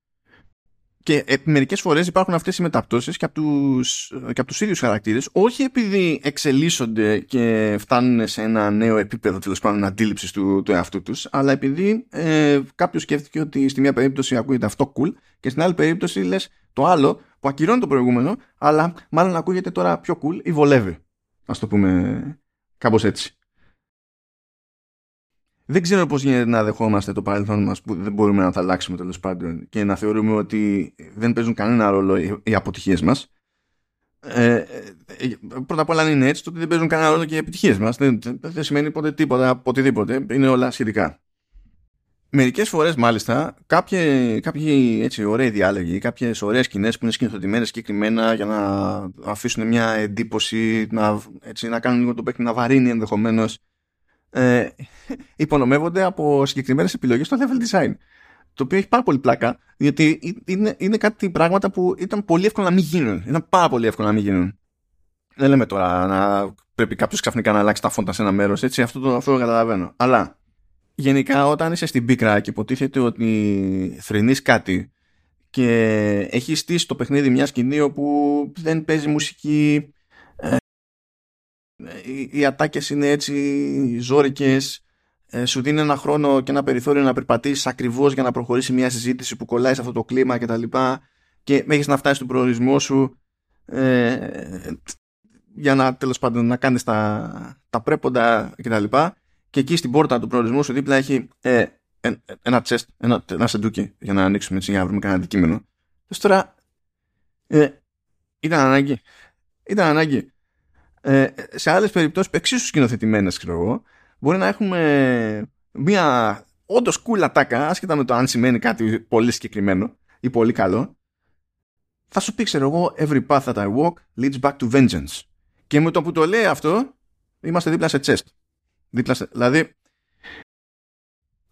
Και ε, μερικές φορές υπάρχουν αυτές οι μεταπτώσεις και από τους, και από τους ίδιους χαρακτήρες, όχι επειδή εξελίσσονται και φτάνουν σε ένα νέο επίπεδο τέλος πάντων αντίληψης του, του εαυτού τους, αλλά επειδή ε, κάποιος σκέφτηκε ότι στη μία περίπτωση ακούγεται αυτό cool και στην άλλη περίπτωση λες το άλλο που ακυρώνει το προηγούμενο, αλλά μάλλον ακούγεται τώρα πιο cool ή βολεύει. Ας το πούμε κάπως έτσι δεν ξέρω πώς γίνεται να δεχόμαστε το παρελθόν μας που δεν μπορούμε να τα αλλάξουμε τέλος πάντων και να θεωρούμε ότι δεν παίζουν κανένα ρόλο οι αποτυχίες μας. Ε, ε, πρώτα απ' όλα αν είναι έτσι τότε δεν παίζουν κανένα ρόλο και οι επιτυχίες μας. Δεν, δεν σημαίνει ποτέ τίποτα από οτιδήποτε. Είναι όλα σχετικά. Μερικές φορές, μάλιστα, κάποιοι, κάποιοι έτσι, ωραίοι διάλογοι, κάποιες ωραίες σκηνές που είναι σκηνοθετημένες συγκεκριμένα για να αφήσουν μια εντύπωση, να, έτσι, να κάνουν λίγο το παίκτη να βαρύνει ενδεχομένως ε, υπονομεύονται από συγκεκριμένες επιλογές στο level design. Το οποίο έχει πάρα πολύ πλάκα, γιατί είναι, είναι κάτι πράγματα που ήταν πολύ εύκολο να μην γίνουν. Ήταν πάρα πολύ εύκολο να μην γίνουν. Δεν λέμε τώρα να πρέπει κάποιος ξαφνικά να αλλάξει τα φόντα σε ένα μέρος, έτσι. Αυτό το, αυτό το καταλαβαίνω. Αλλά γενικά όταν είσαι στην πίκρα και υποτίθεται ότι θρυνείς κάτι και έχεις στήσει το παιχνίδι μια σκηνή όπου δεν παίζει μουσική, οι, οι ατάκες είναι έτσι ζόρικες ε, σου δίνει ένα χρόνο και ένα περιθώριο να περπατήσεις ακριβώς για να προχωρήσει μια συζήτηση που κολλάει σε αυτό το κλίμα και τα λοιπά και μέχρι να φτάσεις στον προορισμό σου ε, για να τέλος πάντων να κάνεις τα, τα πρέποντα και τα λοιπά και εκεί στην πόρτα του προορισμού σου δίπλα έχει ε, ένα τσέστ, ένα, ένα σεντούκι για να ανοίξουμε έτσι για να βρούμε κανένα αντικείμενο. τώρα ε, ήταν ανάγκη. Ήταν ανάγκη ε, σε άλλες περιπτώσεις εξίσου σκηνοθετημένες ξέρω εγώ μπορεί να έχουμε μια όντως cool ατάκα άσχετα με το αν σημαίνει κάτι πολύ συγκεκριμένο ή πολύ καλό. Θα σου πει ξέρω εγώ every path that I walk leads back to vengeance και με το που το λέει αυτό είμαστε δίπλα σε chest. Δίπλα σε, δηλαδή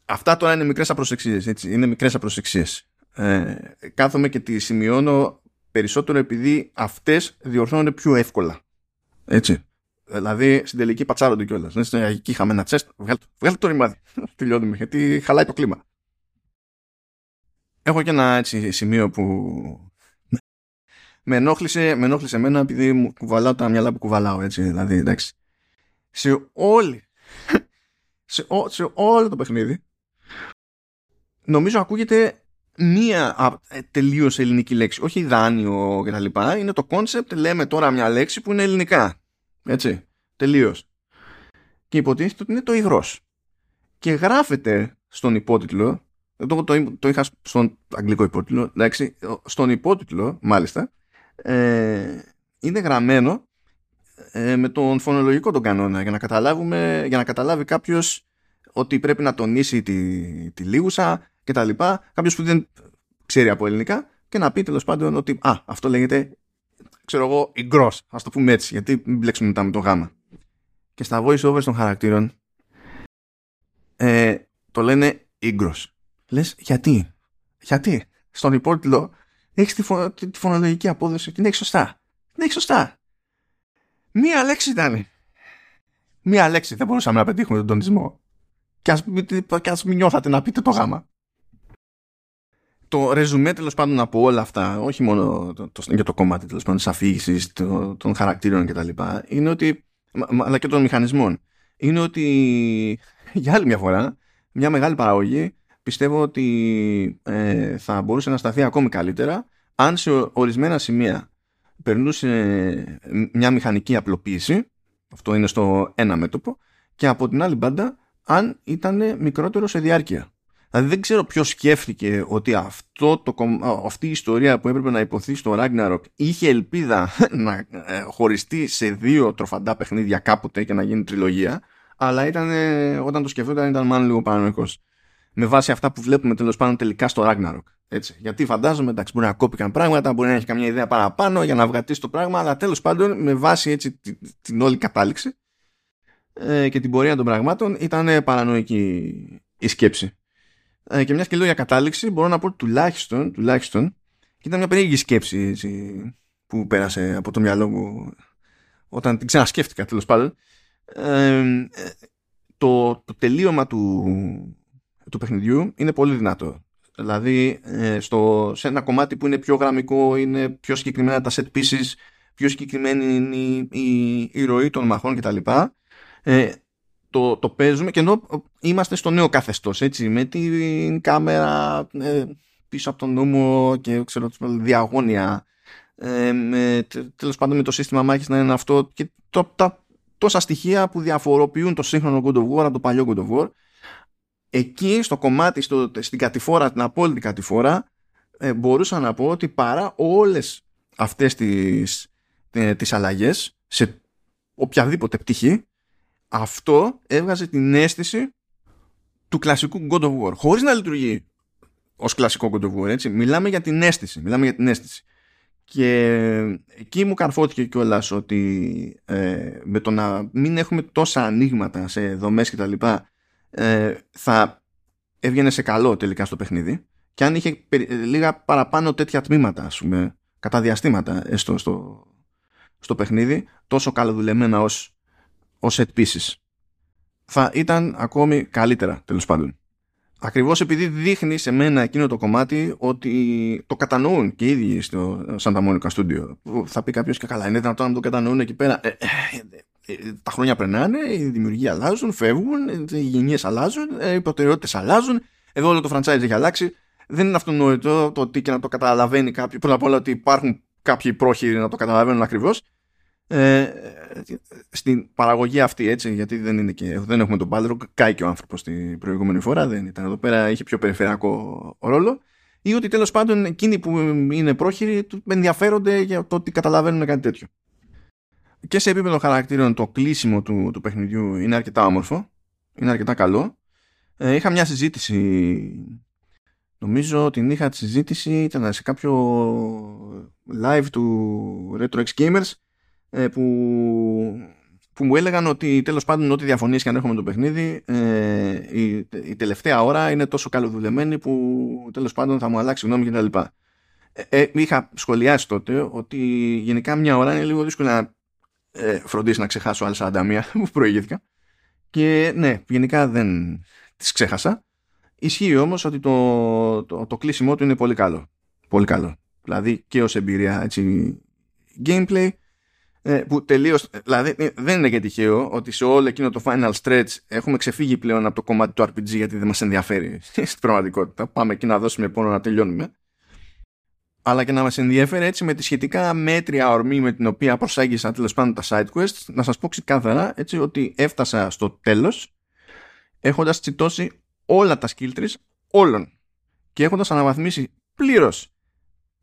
αυτά τώρα είναι μικρές απροσεξίες έτσι, είναι μικρές απροσεξίες. Ε, κάθομαι και τη σημειώνω περισσότερο επειδή αυτές διορθώνονται πιο εύκολα έτσι. Δηλαδή στην τελική πατσάρονται κιόλας. Εκεί είχαμε ένα τσέστ. Βγάλτε, το ρημάδι. Τελειώνουμε γιατί χαλάει το κλίμα. Έχω και ένα έτσι σημείο που με ενόχλησε, με ενόχλησε εμένα επειδή μου κουβαλάω τα μυαλά που κουβαλάω έτσι. Δηλαδή εντάξει. Σε όλη σε, ό, σε όλο το παιχνίδι νομίζω ακούγεται μία ε, τελείως ελληνική λέξη. Όχι δάνειο κτλ. Είναι το concept, λέμε τώρα μια λέξη που είναι ελληνικά. Έτσι. Τελείως. Και υποτίθεται ότι είναι το υγρός. Και γράφεται στον υπότιτλο. Το, το, το είχα στον αγγλικό υπότιτλο. Εντάξει, στον υπότιτλο, μάλιστα, ε, είναι γραμμένο ε, με τον φωνολογικό τον κανόνα για να, καταλάβουμε, για να καταλάβει κάποιος ότι πρέπει να τονίσει τη, τη λίγουσα και τα λοιπά. Κάποιος που δεν ξέρει από ελληνικά και να πει τέλος πάντων ότι α, αυτό λέγεται ξέρω εγώ υγρό, ας το πούμε έτσι γιατί μην μπλέξουμε μετά με το γάμα. Και στα voice overs των χαρακτήρων ε, το λένε ύγκρος λες γιατί; Γιατί; Στον υπότιτλο έχεις τη, τη, φωνολογική απόδοση την έχεις σωστά. Την έχεις σωστά. Μία λέξη ήταν μία λέξη. Δεν μπορούσαμε να πετύχουμε τον τονισμό. Και ας, και ας μην νιώθατε να πείτε το γάμα το ρεζουμέ τέλος πάντων από όλα αυτά, όχι μόνο το, το, για το κομμάτι τέλος πάντων της αφήγησης των χαρακτήρων κτλ., είναι ότι. αλλά και των μηχανισμών. Είναι ότι για άλλη μια φορά, μια μεγάλη παραγωγή πιστεύω ότι ε, θα μπορούσε να σταθεί ακόμη καλύτερα αν σε ορισμένα σημεία περνούσε μια μηχανική απλοποίηση, αυτό είναι στο ένα μέτωπο, και από την άλλη μπάντα αν ήταν μικρότερο σε διάρκεια. Δηλαδή δεν ξέρω ποιος σκέφτηκε ότι αυτό το, αυτή η ιστορία που έπρεπε να υποθεί στο Ragnarok είχε ελπίδα να ε, χωριστεί σε δύο τροφαντά παιχνίδια κάποτε και να γίνει τριλογία αλλά ήταν, όταν το σκεφτόταν ήταν μάλλον λίγο παρανοϊκός με βάση αυτά που βλέπουμε τέλος πάντων τελικά στο Ragnarok. Έτσι. Γιατί φαντάζομαι, εντάξει, μπορεί να κόπηκαν πράγματα, μπορεί να έχει καμιά ιδέα παραπάνω για να βγατήσει το πράγμα, αλλά τέλος πάντων με βάση έτσι την, την όλη κατάληξη ε, και την πορεία των πραγμάτων ήταν παρανοϊκή η σκέψη. Ε, και μιας και λέω για κατάληξη μπορώ να πω τουλάχιστον, τουλάχιστον και ήταν μια περίεργη σκέψη έτσι, που πέρασε από το μυαλό μου όταν την ξανασκέφτηκα τέλος πάντων. Ε, το, το τελείωμα του, του παιχνιδιού είναι πολύ δυνατό. Δηλαδή ε, στο, σε ένα κομμάτι που είναι πιο γραμμικό είναι πιο συγκεκριμένα τα set pieces πιο συγκεκριμένη είναι η, η, η ροή των μαχών κτλ. Ε, το, το παίζουμε και ενώ είμαστε στο νέο καθεστώς έτσι με την κάμερα ε, πίσω από τον νόμο και ξέρω διαγώνια ε, με, τέλος πάντων με το σύστημα μάχης να είναι αυτό και το, τα τόσα στοιχεία που διαφοροποιούν το σύγχρονο God of War από το παλιό God of War εκεί στο κομμάτι στο, στην κατηφόρα, την απόλυτη κατηφόρα ε, μπορούσα να πω ότι παρά όλες αυτές τις, ε, τις αλλαγές σε οποιαδήποτε πτυχή αυτό έβγαζε την αίσθηση του κλασικού God of War. Χωρίς να λειτουργεί ως κλασικό God of War έτσι. μιλάμε για την αίσθηση μιλάμε για την αίσθηση. Και εκεί μου καρφώθηκε κιόλας ότι ε, με το να μην έχουμε τόσα ανοίγματα σε δομές και τα λοιπά ε, θα έβγαινε σε καλό τελικά στο παιχνίδι. Και αν είχε λίγα παραπάνω τέτοια τμήματα ας πούμε κατά διαστήματα έστω στο, στο παιχνίδι τόσο καλοδουλεμένα ως ως set pieces θα ήταν ακόμη καλύτερα τέλος πάντων. Ακριβώς επειδή δείχνει σε μένα εκείνο το κομμάτι ότι το κατανοούν και οι ίδιοι στο Santa Monica Studio. Θα πει κάποιος και καλά, είναι δυνατόν να το κατανοούν εκεί πέρα. Ε, ε, ε, τα χρόνια περνάνε, οι δημιουργοί αλλάζουν, φεύγουν, οι γενιές αλλάζουν, οι προτεραιότητες αλλάζουν. Εδώ όλο το franchise έχει αλλάξει. Δεν είναι αυτονόητο το ότι και να το καταλαβαίνει κάποιο. Πρώτα απ' όλα ότι υπάρχουν κάποιοι πρόχειροι να το καταλαβαίνουν ακριβώς ε, στην παραγωγή αυτή έτσι γιατί δεν, είναι και, δεν έχουμε τον Balrog κάει και ο άνθρωπος την προηγούμενη φορά δεν ήταν εδώ πέρα είχε πιο περιφερειακό ρόλο. Ή ότι τέλος πάντων εκείνοι που είναι πρόχειροι ενδιαφέρονται για το ότι καταλαβαίνουν κάτι τέτοιο. Και σε επίπεδο χαρακτήρων το κλείσιμο του, του παιχνιδιού είναι αρκετά όμορφο είναι αρκετά καλό. Ε, είχα μια συζήτηση νομίζω την είχα τη συζήτηση ήταν σε κάποιο live του Retro X Gamers ε, που, που μου έλεγαν ότι τέλος πάντων ό,τι διαφωνίες και αν έχουμε το παιχνίδι ε, η, η, τελευταία ώρα είναι τόσο καλοδουλεμένη που τέλος πάντων θα μου αλλάξει γνώμη κτλ. Ε, ε, είχα σχολιάσει τότε ότι γενικά μια ώρα είναι λίγο δύσκολο να ε, φροντίσεις να ξεχάσω άλλα 41 που προηγήθηκα και ναι, γενικά δεν τις ξέχασα. Ισχύει όμως ότι το, το, το κλείσιμό του είναι πολύ καλό. Πολύ καλό. Δηλαδή και ως εμπειρία έτσι, gameplay ε, που τελείως. Δηλαδή ε, δεν είναι και τυχαίο ότι σε όλο εκείνο το final stretch έχουμε ξεφύγει πλέον από το κομμάτι του RPG γιατί δεν μας ενδιαφέρει στην πραγματικότητα. Πάμε εκεί να δώσουμε πόνο να τελειώνουμε. Αλλά και να μας ενδιαφέρει έτσι με τη σχετικά μέτρια ορμή με την οποία προσέγγισα τέλος πάντων τα side quests, να σας πω ξεκάθαρα έτσι ότι έφτασα στο τέλος έχοντας τσιτώσει όλα τα skill trees όλων και έχοντας αναβαθμίσει πλήρως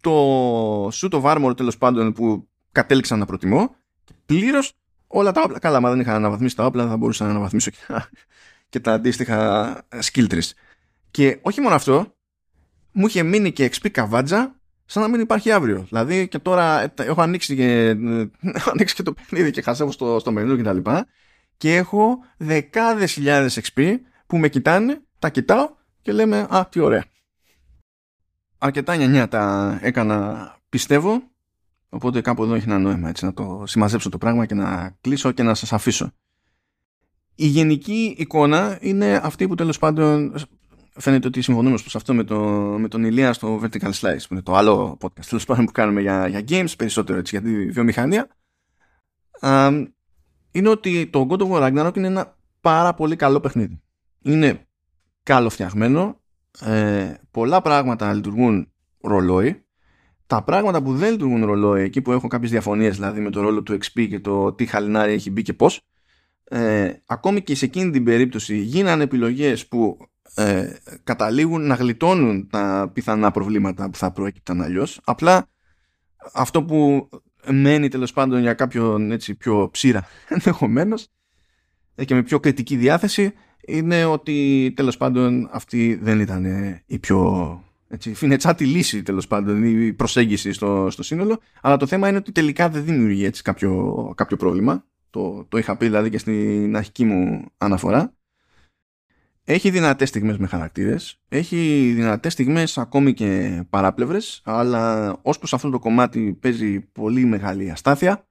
το suit of armor τέλος πάντων που κατέληξα να προτιμώ πλήρως όλα τα όπλα. Καλά, μα δεν είχα αναβαθμίσει τα όπλα, θα μπορούσα να αναβαθμίσω και τα, και τα αντίστοιχα skill trees. Και όχι μόνο αυτό, μου είχε μείνει και XP καβάτζα σαν να μην υπάρχει αύριο. Δηλαδή και τώρα ε, έχω ανοίξει και, έχω ανοίξει και το παιχνίδι και χασεύω στο, στο μενού και τα λοιπά και έχω δεκάδες χιλιάδες XP που με κοιτάνε, τα κοιτάω και λέμε «Α, τι ωραία». Αρκετά νιανιά τα έκανα πιστεύω Οπότε κάπου εδώ έχει ένα νόημα έτσι, να το συμμαζέψω το πράγμα και να κλείσω και να σας αφήσω. Η γενική εικόνα είναι αυτή που τέλος πάντων φαίνεται ότι συμφωνούμε προς αυτό με, το, με τον Ηλία στο Vertical Slice που είναι το άλλο podcast τέλος πάντων που κάνουμε για, για games περισσότερο έτσι, για τη βιομηχανία είναι ότι το God of War Ragnarok είναι ένα πάρα πολύ καλό παιχνίδι. Είναι καλοφτιαγμένο ε, πολλά πράγματα λειτουργούν ρολόι τα πράγματα που δεν λειτουργούν ρολόι, εκεί που έχω κάποιες διαφωνίες δηλαδή με το ρόλο του XP και το τι χαλινάρι έχει μπει και πώς, ε, ακόμη και σε εκείνη την περίπτωση γίνανε επιλογές που ε, καταλήγουν να γλιτώνουν τα πιθανά προβλήματα που θα προέκυπταν αλλιώς. Απλά αυτό που μένει τέλος πάντων για κάποιον έτσι πιο ψήρα ενδεχομένως ε, και με πιο κριτική διάθεση είναι ότι τέλος πάντων αυτή δεν ήταν η πιο έτσι, φινετσάτη λύση τέλος πάντων η προσέγγιση στο, στο σύνολο. Αλλά το θέμα είναι ότι τελικά δεν δημιουργεί έτσι κάποιο, κάποιο πρόβλημα. Το, το είχα πει δηλαδή και στην αρχική μου αναφορά. Έχει δυνατές στιγμές με χαρακτήρες, έχει δυνατές στιγμές ακόμη και παράπλευρες, αλλά ως προς αυτό το κομμάτι παίζει πολύ μεγάλη αστάθεια.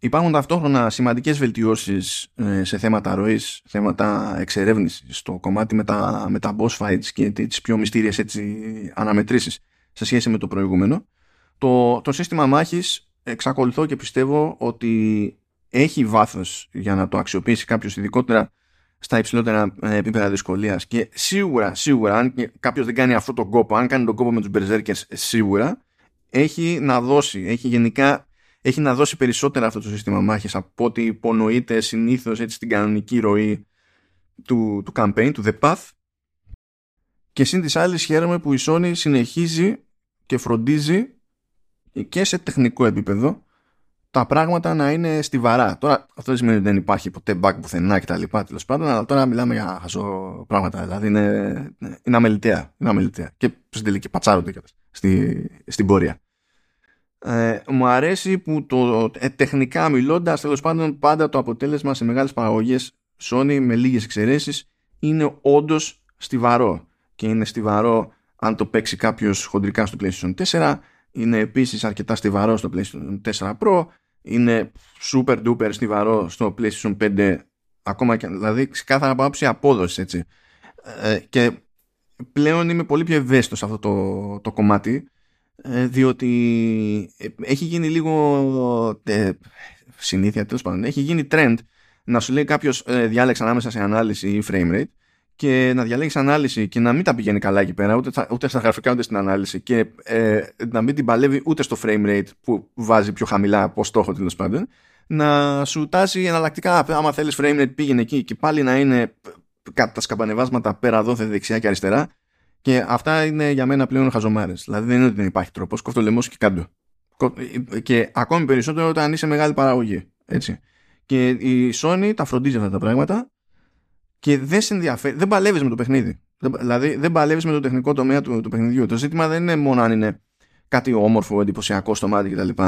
Υπάρχουν ταυτόχρονα σημαντικές βελτιώσεις ε, σε θέματα ροής, θέματα εξερεύνησης, στο κομμάτι με τα, με τα boss fights και τις πιο μυστήριες έτσι, αναμετρήσεις σε σχέση με το προηγούμενο. Το, το σύστημα μάχης εξακολουθώ και πιστεύω ότι έχει βάθος για να το αξιοποιήσει κάποιος ειδικότερα στα υψηλότερα ε, επίπεδα δυσκολίας. Και σίγουρα, σίγουρα, αν κάποιος δεν κάνει αυτό τον κόπο, αν κάνει τον κόπο με τους Berserkers, σίγουρα έχει να δώσει, έχει γενικά έχει να δώσει περισσότερα αυτό το σύστημα μάχης από ό,τι υπονοείται συνήθως έτσι στην κανονική ροή του, του campaign, του The Path και συν της άλλης χαίρομαι που η Sony συνεχίζει και φροντίζει και σε τεχνικό επίπεδο τα πράγματα να είναι στιβαρά. Τώρα αυτό δεν σημαίνει ότι δεν υπάρχει ποτέ bug πουθενά και τα λοιπά τέλος πάντων, αλλά τώρα μιλάμε για χαζό πράγματα. Δηλαδή είναι, είναι αμεληταία. Είναι αμεληταία. Και στην τελική πατσάρονται στη, στην πορεία. Ε, μου αρέσει που το ε, τεχνικά μιλώντας, τέλος πάντων, πάντα το αποτέλεσμα σε μεγάλες παραγωγές Sony με λίγες εξαιρέσεις είναι όντως στιβαρό. Και είναι στιβαρό αν το παίξει κάποιος χοντρικά στο PlayStation 4. Είναι επίσης αρκετά στιβαρό στο PlayStation 4 Pro. Είναι super duper στιβαρό στο PlayStation 5. Ακόμα και δηλαδή ξεκάθαρα από άποψη απόδοσης έτσι. Ε, και πλέον είμαι πολύ πιο ευαίσθητος σε αυτό το, το κομμάτι ε, διότι ε, έχει γίνει λίγο ε, συνήθεια τέλος πάντων έχει γίνει trend να σου λέει κάποιος ε, διάλεξε ανάμεσα σε ανάλυση ή frame rate και να διαλέγεις ανάλυση και να μην τα πηγαίνει καλά εκεί πέρα ούτε, ούτε στα γραφικά ούτε στην ανάλυση και ε, να μην την παλεύει ούτε στο frame rate που βάζει πιο χαμηλά από στόχο τέλος πάντων να σου τάσει εναλλακτικά άμα θέλεις frame rate πήγαινε εκεί και πάλι να είναι τα σκαμπανεβάσματα πέρα δόθε δεξιά και αριστερά και αυτά είναι για μένα πλέον χαζομάρες. Δηλαδή δεν είναι ότι δεν υπάρχει τρόπος. Κόφτω λαιμό και κάτω. Και ακόμη περισσότερο όταν είσαι μεγάλη παραγωγή. Έτσι. Και η Sony τα φροντίζει αυτά τα πράγματα και δεν σε ενδιαφέρει. Δεν παλεύεις με το παιχνίδι. Δηλαδή δεν παλεύεις με το τεχνικό τομέα του, του παιχνιδιού. Το ζήτημα δεν είναι μόνο αν είναι κάτι όμορφο, εντυπωσιακό στο μάτι κτλ.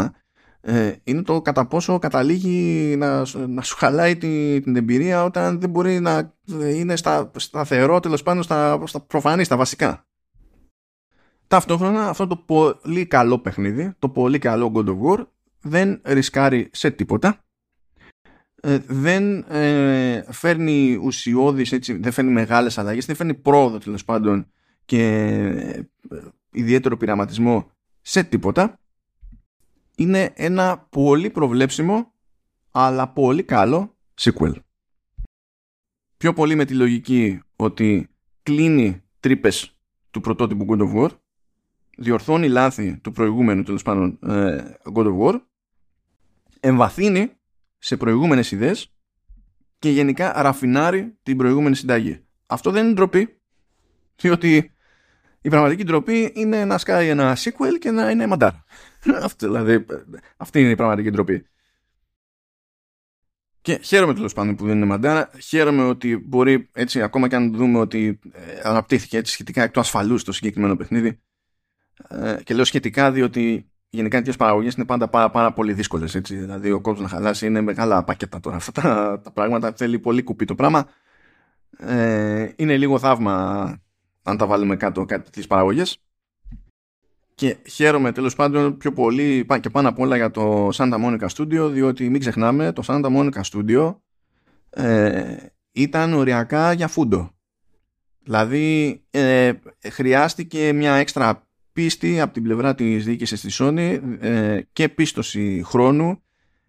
Ε, είναι το κατά πόσο καταλήγει να, να σου χαλάει την, την εμπειρία όταν δεν μπορεί να είναι στα, σταθερό τέλος πάντων στα, στα προφανή, στα βασικά. Ταυτόχρονα αυτό το πολύ καλό παιχνίδι, το πολύ καλό God of War δεν ρισκάρει σε τίποτα ε, δεν ε, φέρνει ουσιώδεις έτσι, δεν φέρνει μεγάλες αλλαγές δεν φέρνει πρόοδο τέλος πάντων και ε, ιδιαίτερο πειραματισμό σε τίποτα είναι ένα πολύ προβλέψιμο αλλά πολύ καλό sequel. Πιο πολύ με τη λογική ότι κλείνει τρύπες του πρωτότυπου God of War, διορθώνει λάθη του προηγούμενου τέλος πάντων ε, God of War, εμβαθύνει σε προηγούμενες ιδέες και γενικά ραφινάρει την προηγούμενη συνταγή. Αυτό δεν είναι ντροπή, διότι η πραγματική ντροπή είναι να σκάει ένα sequel και να είναι μαντάρα. Αυτή, δηλαδή, αυτή είναι η πραγματική ντροπή. Και χαίρομαι τέλος πάντων που δεν είναι μαντάρα. Χαίρομαι ότι μπορεί έτσι, ακόμα και αν δούμε ότι ε, αναπτύχθηκε έτσι σχετικά εκ του ασφαλούς το συγκεκριμένο παιχνίδι. Ε, και λέω σχετικά διότι γενικά τέτοιες παραγωγές είναι πάντα πάρα, πάρα πολύ δύσκολες. Δηλαδή, ο κόσμος να χαλάσει είναι μεγάλα πακέτα τώρα. Αυτά τα, τα πράγματα θέλει πολύ κουπί το πράγμα. Ε, είναι λίγο θαύμα αν τα βάλουμε κάτω κάτι τις παραγωγές και χαίρομαι τέλος πάντων πιο πολύ και πάνω απ' όλα για το Santa Monica Studio διότι μην ξεχνάμε το Santa Monica Studio ε, ήταν οριακά για φούντο. Δηλαδή ε, χρειάστηκε μια έξτρα πίστη από την πλευρά της διοίκησης της Sony ε, και πίστοση χρόνου.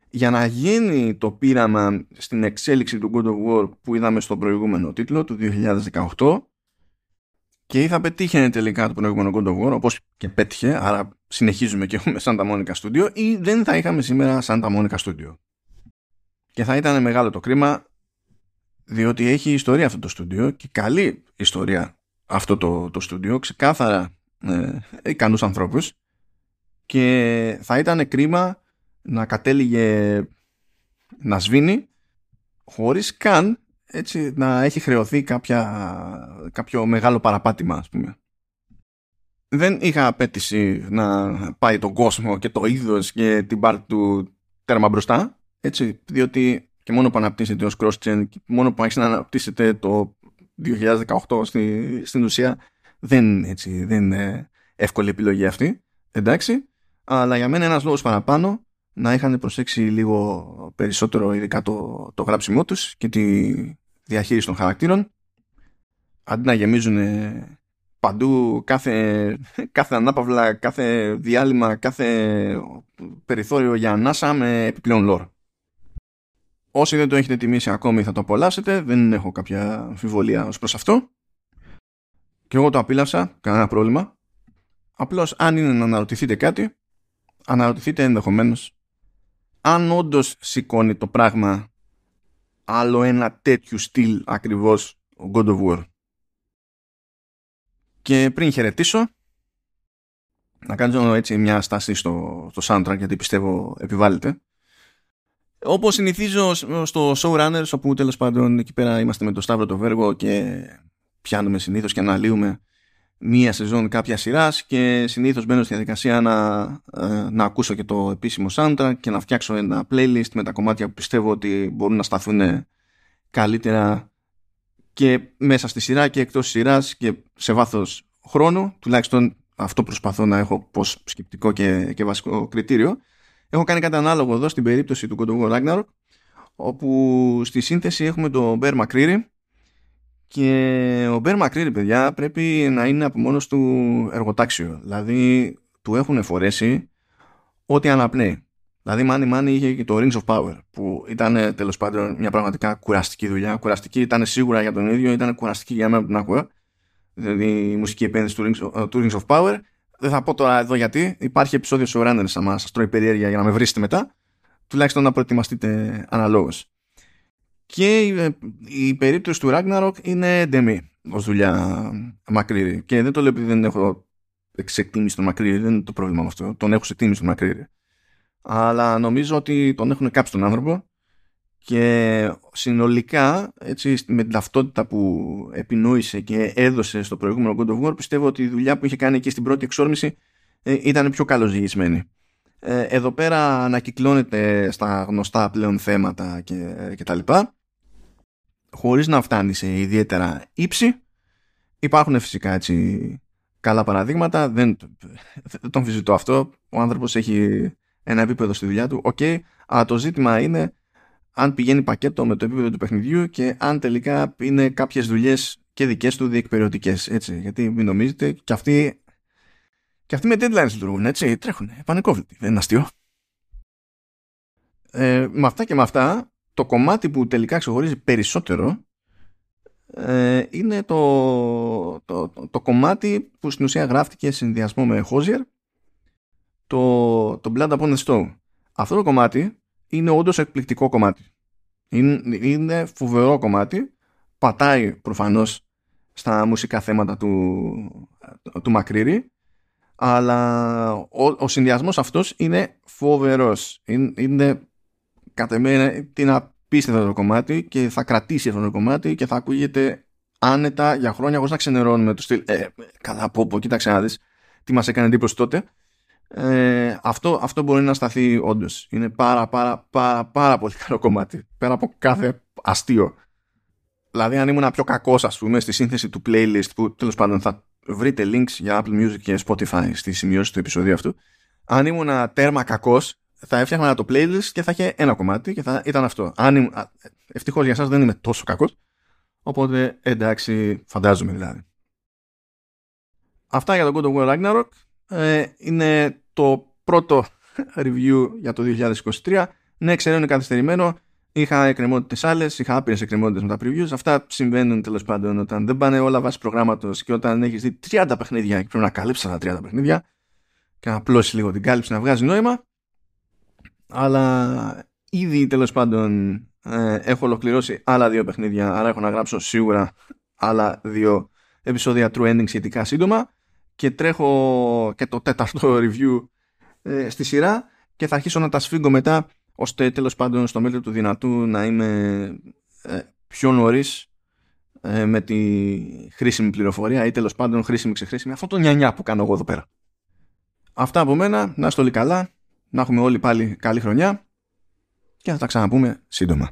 Για να γίνει το πείραμα στην εξέλιξη του God of War που είδαμε στο προηγούμενο τίτλο του 2018 και ή θα πετύχαινε τελικά το προηγούμενο God of War όπως και πέτυχε άρα συνεχίζουμε και έχουμε Santa Monica Studio ή δεν θα είχαμε σήμερα Santa Monica Studio. Και θα ήταν μεγάλο το κρίμα διότι έχει ιστορία αυτό το στούντιο και καλή ιστορία αυτό το, το στούντιο ξεκάθαρα ε, ικανούς ανθρώπους. Και θα ήταν κρίμα να κατέληγε να σβήνει χωρίς καν έτσι να έχει χρεωθεί κάποια, κάποιο μεγάλο παραπάτημα ας πούμε. Δεν είχα απέτηση να πάει τον κόσμο και το είδος και την πάρτη του τέρμα μπροστά έτσι, διότι και μόνο που αναπτύσσεται ως cross-gen και μόνο που έχεις να αναπτύσσεται το 2018 στη, στην ουσία δεν, έτσι, δεν είναι εύκολη επιλογή αυτή. Εντάξει. Αλλά για μένα ένας λόγος παραπάνω να είχαν προσέξει λίγο περισσότερο ειδικά το, το γράψιμό τους και τη διαχείριση των χαρακτήρων αντί να γεμίζουν παντού κάθε, κάθε ανάπαυλα, κάθε διάλειμμα, κάθε περιθώριο για ανάσα με επιπλέον lore. Όσοι δεν το έχετε τιμήσει ακόμη θα το απολαύσετε, δεν έχω κάποια αμφιβολία ως προς αυτό. Και εγώ το απίλαυσα, κανένα πρόβλημα. Απλώς αν είναι να αναρωτηθείτε κάτι, αναρωτηθείτε ενδεχομένως αν όντως σηκώνει το πράγμα άλλο ένα τέτοιου στυλ ακριβώς ο God of War. Και πριν χαιρετήσω, να κάνω έτσι μια στάση στο, στο soundtrack γιατί πιστεύω επιβάλλεται. Όπως συνηθίζω στο Showrunners όπου τέλος πάντων εκεί πέρα είμαστε με το Σταύρο το Βέργο και πιάνουμε συνήθως και αναλύουμε μία σεζόν κάποια σειράς και συνήθως μπαίνω στη διαδικασία να, ε, να ακούσω και το επίσημο soundtrack και να φτιάξω ένα playlist με τα κομμάτια που πιστεύω ότι μπορούν να σταθούν καλύτερα και μέσα στη σειρά και εκτός σειράς και σε βάθος χρόνου. Τουλάχιστον αυτό προσπαθώ να έχω πως σκεπτικό και, και βασικό κριτήριο. Έχω κάνει κάτι ανάλογο εδώ στην περίπτωση του God of War Ragnarok όπου στη σύνθεση έχουμε τον Bear McCreary και ο Μπέρ Μακρύρη, παιδιά, πρέπει να είναι από μόνος του εργοτάξιο. Δηλαδή, του έχουν φορέσει ό,τι αναπνέει. Δηλαδή, Μάνι Μάνι είχε και το Rings of Power, που ήταν τέλος πάντων μια πραγματικά κουραστική δουλειά. Κουραστική ήταν σίγουρα για τον ίδιο, ήταν κουραστική για μένα που την άκουγα. Δηλαδή, η μουσική επένδυση του Rings, του Rings of Power. Δεν θα πω τώρα εδώ γιατί. Υπάρχει επεισόδιο σε Runners, άμα σας τρώει περιέργεια για να με βρίσετε μετά. Τουλάχιστον να προετοιμαστείτε αναλόγως. Και η, περίπτωση του Ragnarok είναι ντεμή ως δουλειά μακρύρη. Και δεν το λέω επειδή δεν έχω εξεκτίμηση τον μακρύρη, δεν είναι το πρόβλημα με αυτό. Τον έχω εκτίμηση τον μακρύρη. Αλλά νομίζω ότι τον έχουν κάψει τον άνθρωπο και συνολικά έτσι, με την ταυτότητα που επινόησε και έδωσε στο προηγούμενο God of War πιστεύω ότι η δουλειά που είχε κάνει εκεί στην πρώτη εξόρμηση ε, ήταν πιο καλοζυγισμένη. Ε, εδώ πέρα ανακυκλώνεται στα γνωστά πλέον θέματα και, και τα λοιπά χωρίς να φτάνει σε ιδιαίτερα ύψη. Υπάρχουν φυσικά έτσι καλά παραδείγματα, δεν, δεν τον συζητώ αυτό. Ο άνθρωπος έχει ένα επίπεδο στη δουλειά του, οκ, okay, αλλά το ζήτημα είναι αν πηγαίνει πακέτο με το επίπεδο του παιχνιδιού και αν τελικά είναι κάποιες δουλειές και δικές του διεκπεραιωτικές, έτσι. Γιατί μην νομίζετε, και αυτοί, και αυτοί με deadlines λειτουργούν, έτσι, τρέχουν, πανικόβλητοι, δεν είναι αστείο. Ε, με αυτά και με αυτά το κομμάτι που τελικά ξεχωρίζει περισσότερο ε, είναι το, το, το, κομμάτι που στην ουσία γράφτηκε σε συνδυασμό με Hosier το, το Blood Upon the Stone. Αυτό το κομμάτι είναι όντως εκπληκτικό κομμάτι. Είναι, είναι φοβερό κομμάτι. Πατάει προφανώς στα μουσικά θέματα του, του Μακρύρη αλλά ο, ο συνδυασμός αυτός είναι φοβερός. Είναι, είναι κατά μένα είναι απίστευτο το κομμάτι και θα κρατήσει αυτό το κομμάτι και θα ακούγεται άνετα για χρόνια χωρίς να ξενερώνουμε το στυλ. Ε, καλά από πω, κοίταξε να δεις τι μας έκανε εντύπωση τότε. Ε, αυτό, αυτό μπορεί να σταθεί όντως. Είναι πάρα πάρα πάρα πάρα πολύ καλό κομμάτι. Πέρα από κάθε αστείο. Δηλαδή αν ήμουν πιο κακός ας πούμε στη σύνθεση του playlist που τέλος πάντων θα βρείτε links για Apple Music και Spotify στη σημειώση του επεισοδίου αυτού. Αν ήμουν τέρμα κακός θα έφτιαχνα το playlist και θα είχε ένα κομμάτι και θα ήταν αυτό. Αν, ευτυχώς για σας δεν είμαι τόσο κακός, οπότε εντάξει, φαντάζομαι δηλαδή. Αυτά για το God of War Ragnarok. Ε, είναι το πρώτο review για το 2023. Ναι, ξέρω είναι καθυστερημένο. Είχα εκκρεμότητες άλλες, είχα άπειρες εκκρεμότητες με τα previews. Αυτά συμβαίνουν τέλος πάντων όταν δεν πάνε όλα βάσει προγράμματος και όταν έχεις δει 30 παιχνίδια και πρέπει να καλύψεις τα 30 παιχνίδια και να απλώσεις λίγο την κάλυψη να βγάζει νόημα αλλά ήδη τέλος πάντων ε, έχω ολοκληρώσει άλλα δύο παιχνίδια άρα έχω να γράψω σίγουρα άλλα δύο επεισόδια True Ending σχετικά σύντομα και τρέχω και το τέταρτο review ε, στη σειρά και θα αρχίσω να τα σφίγγω μετά ώστε τέλος πάντων στο μέτρο του δυνατού να είμαι ε, πιο νωρίς ε, με τη χρήσιμη πληροφορία ή τέλος πάντων χρήσιμη ξεχρήσιμη αυτό το νιανιά που κάνω εγώ εδώ πέρα. Αυτά από μένα, να είστε όλοι καλά να έχουμε όλοι πάλι καλή χρονιά και θα τα ξαναπούμε σύντομα.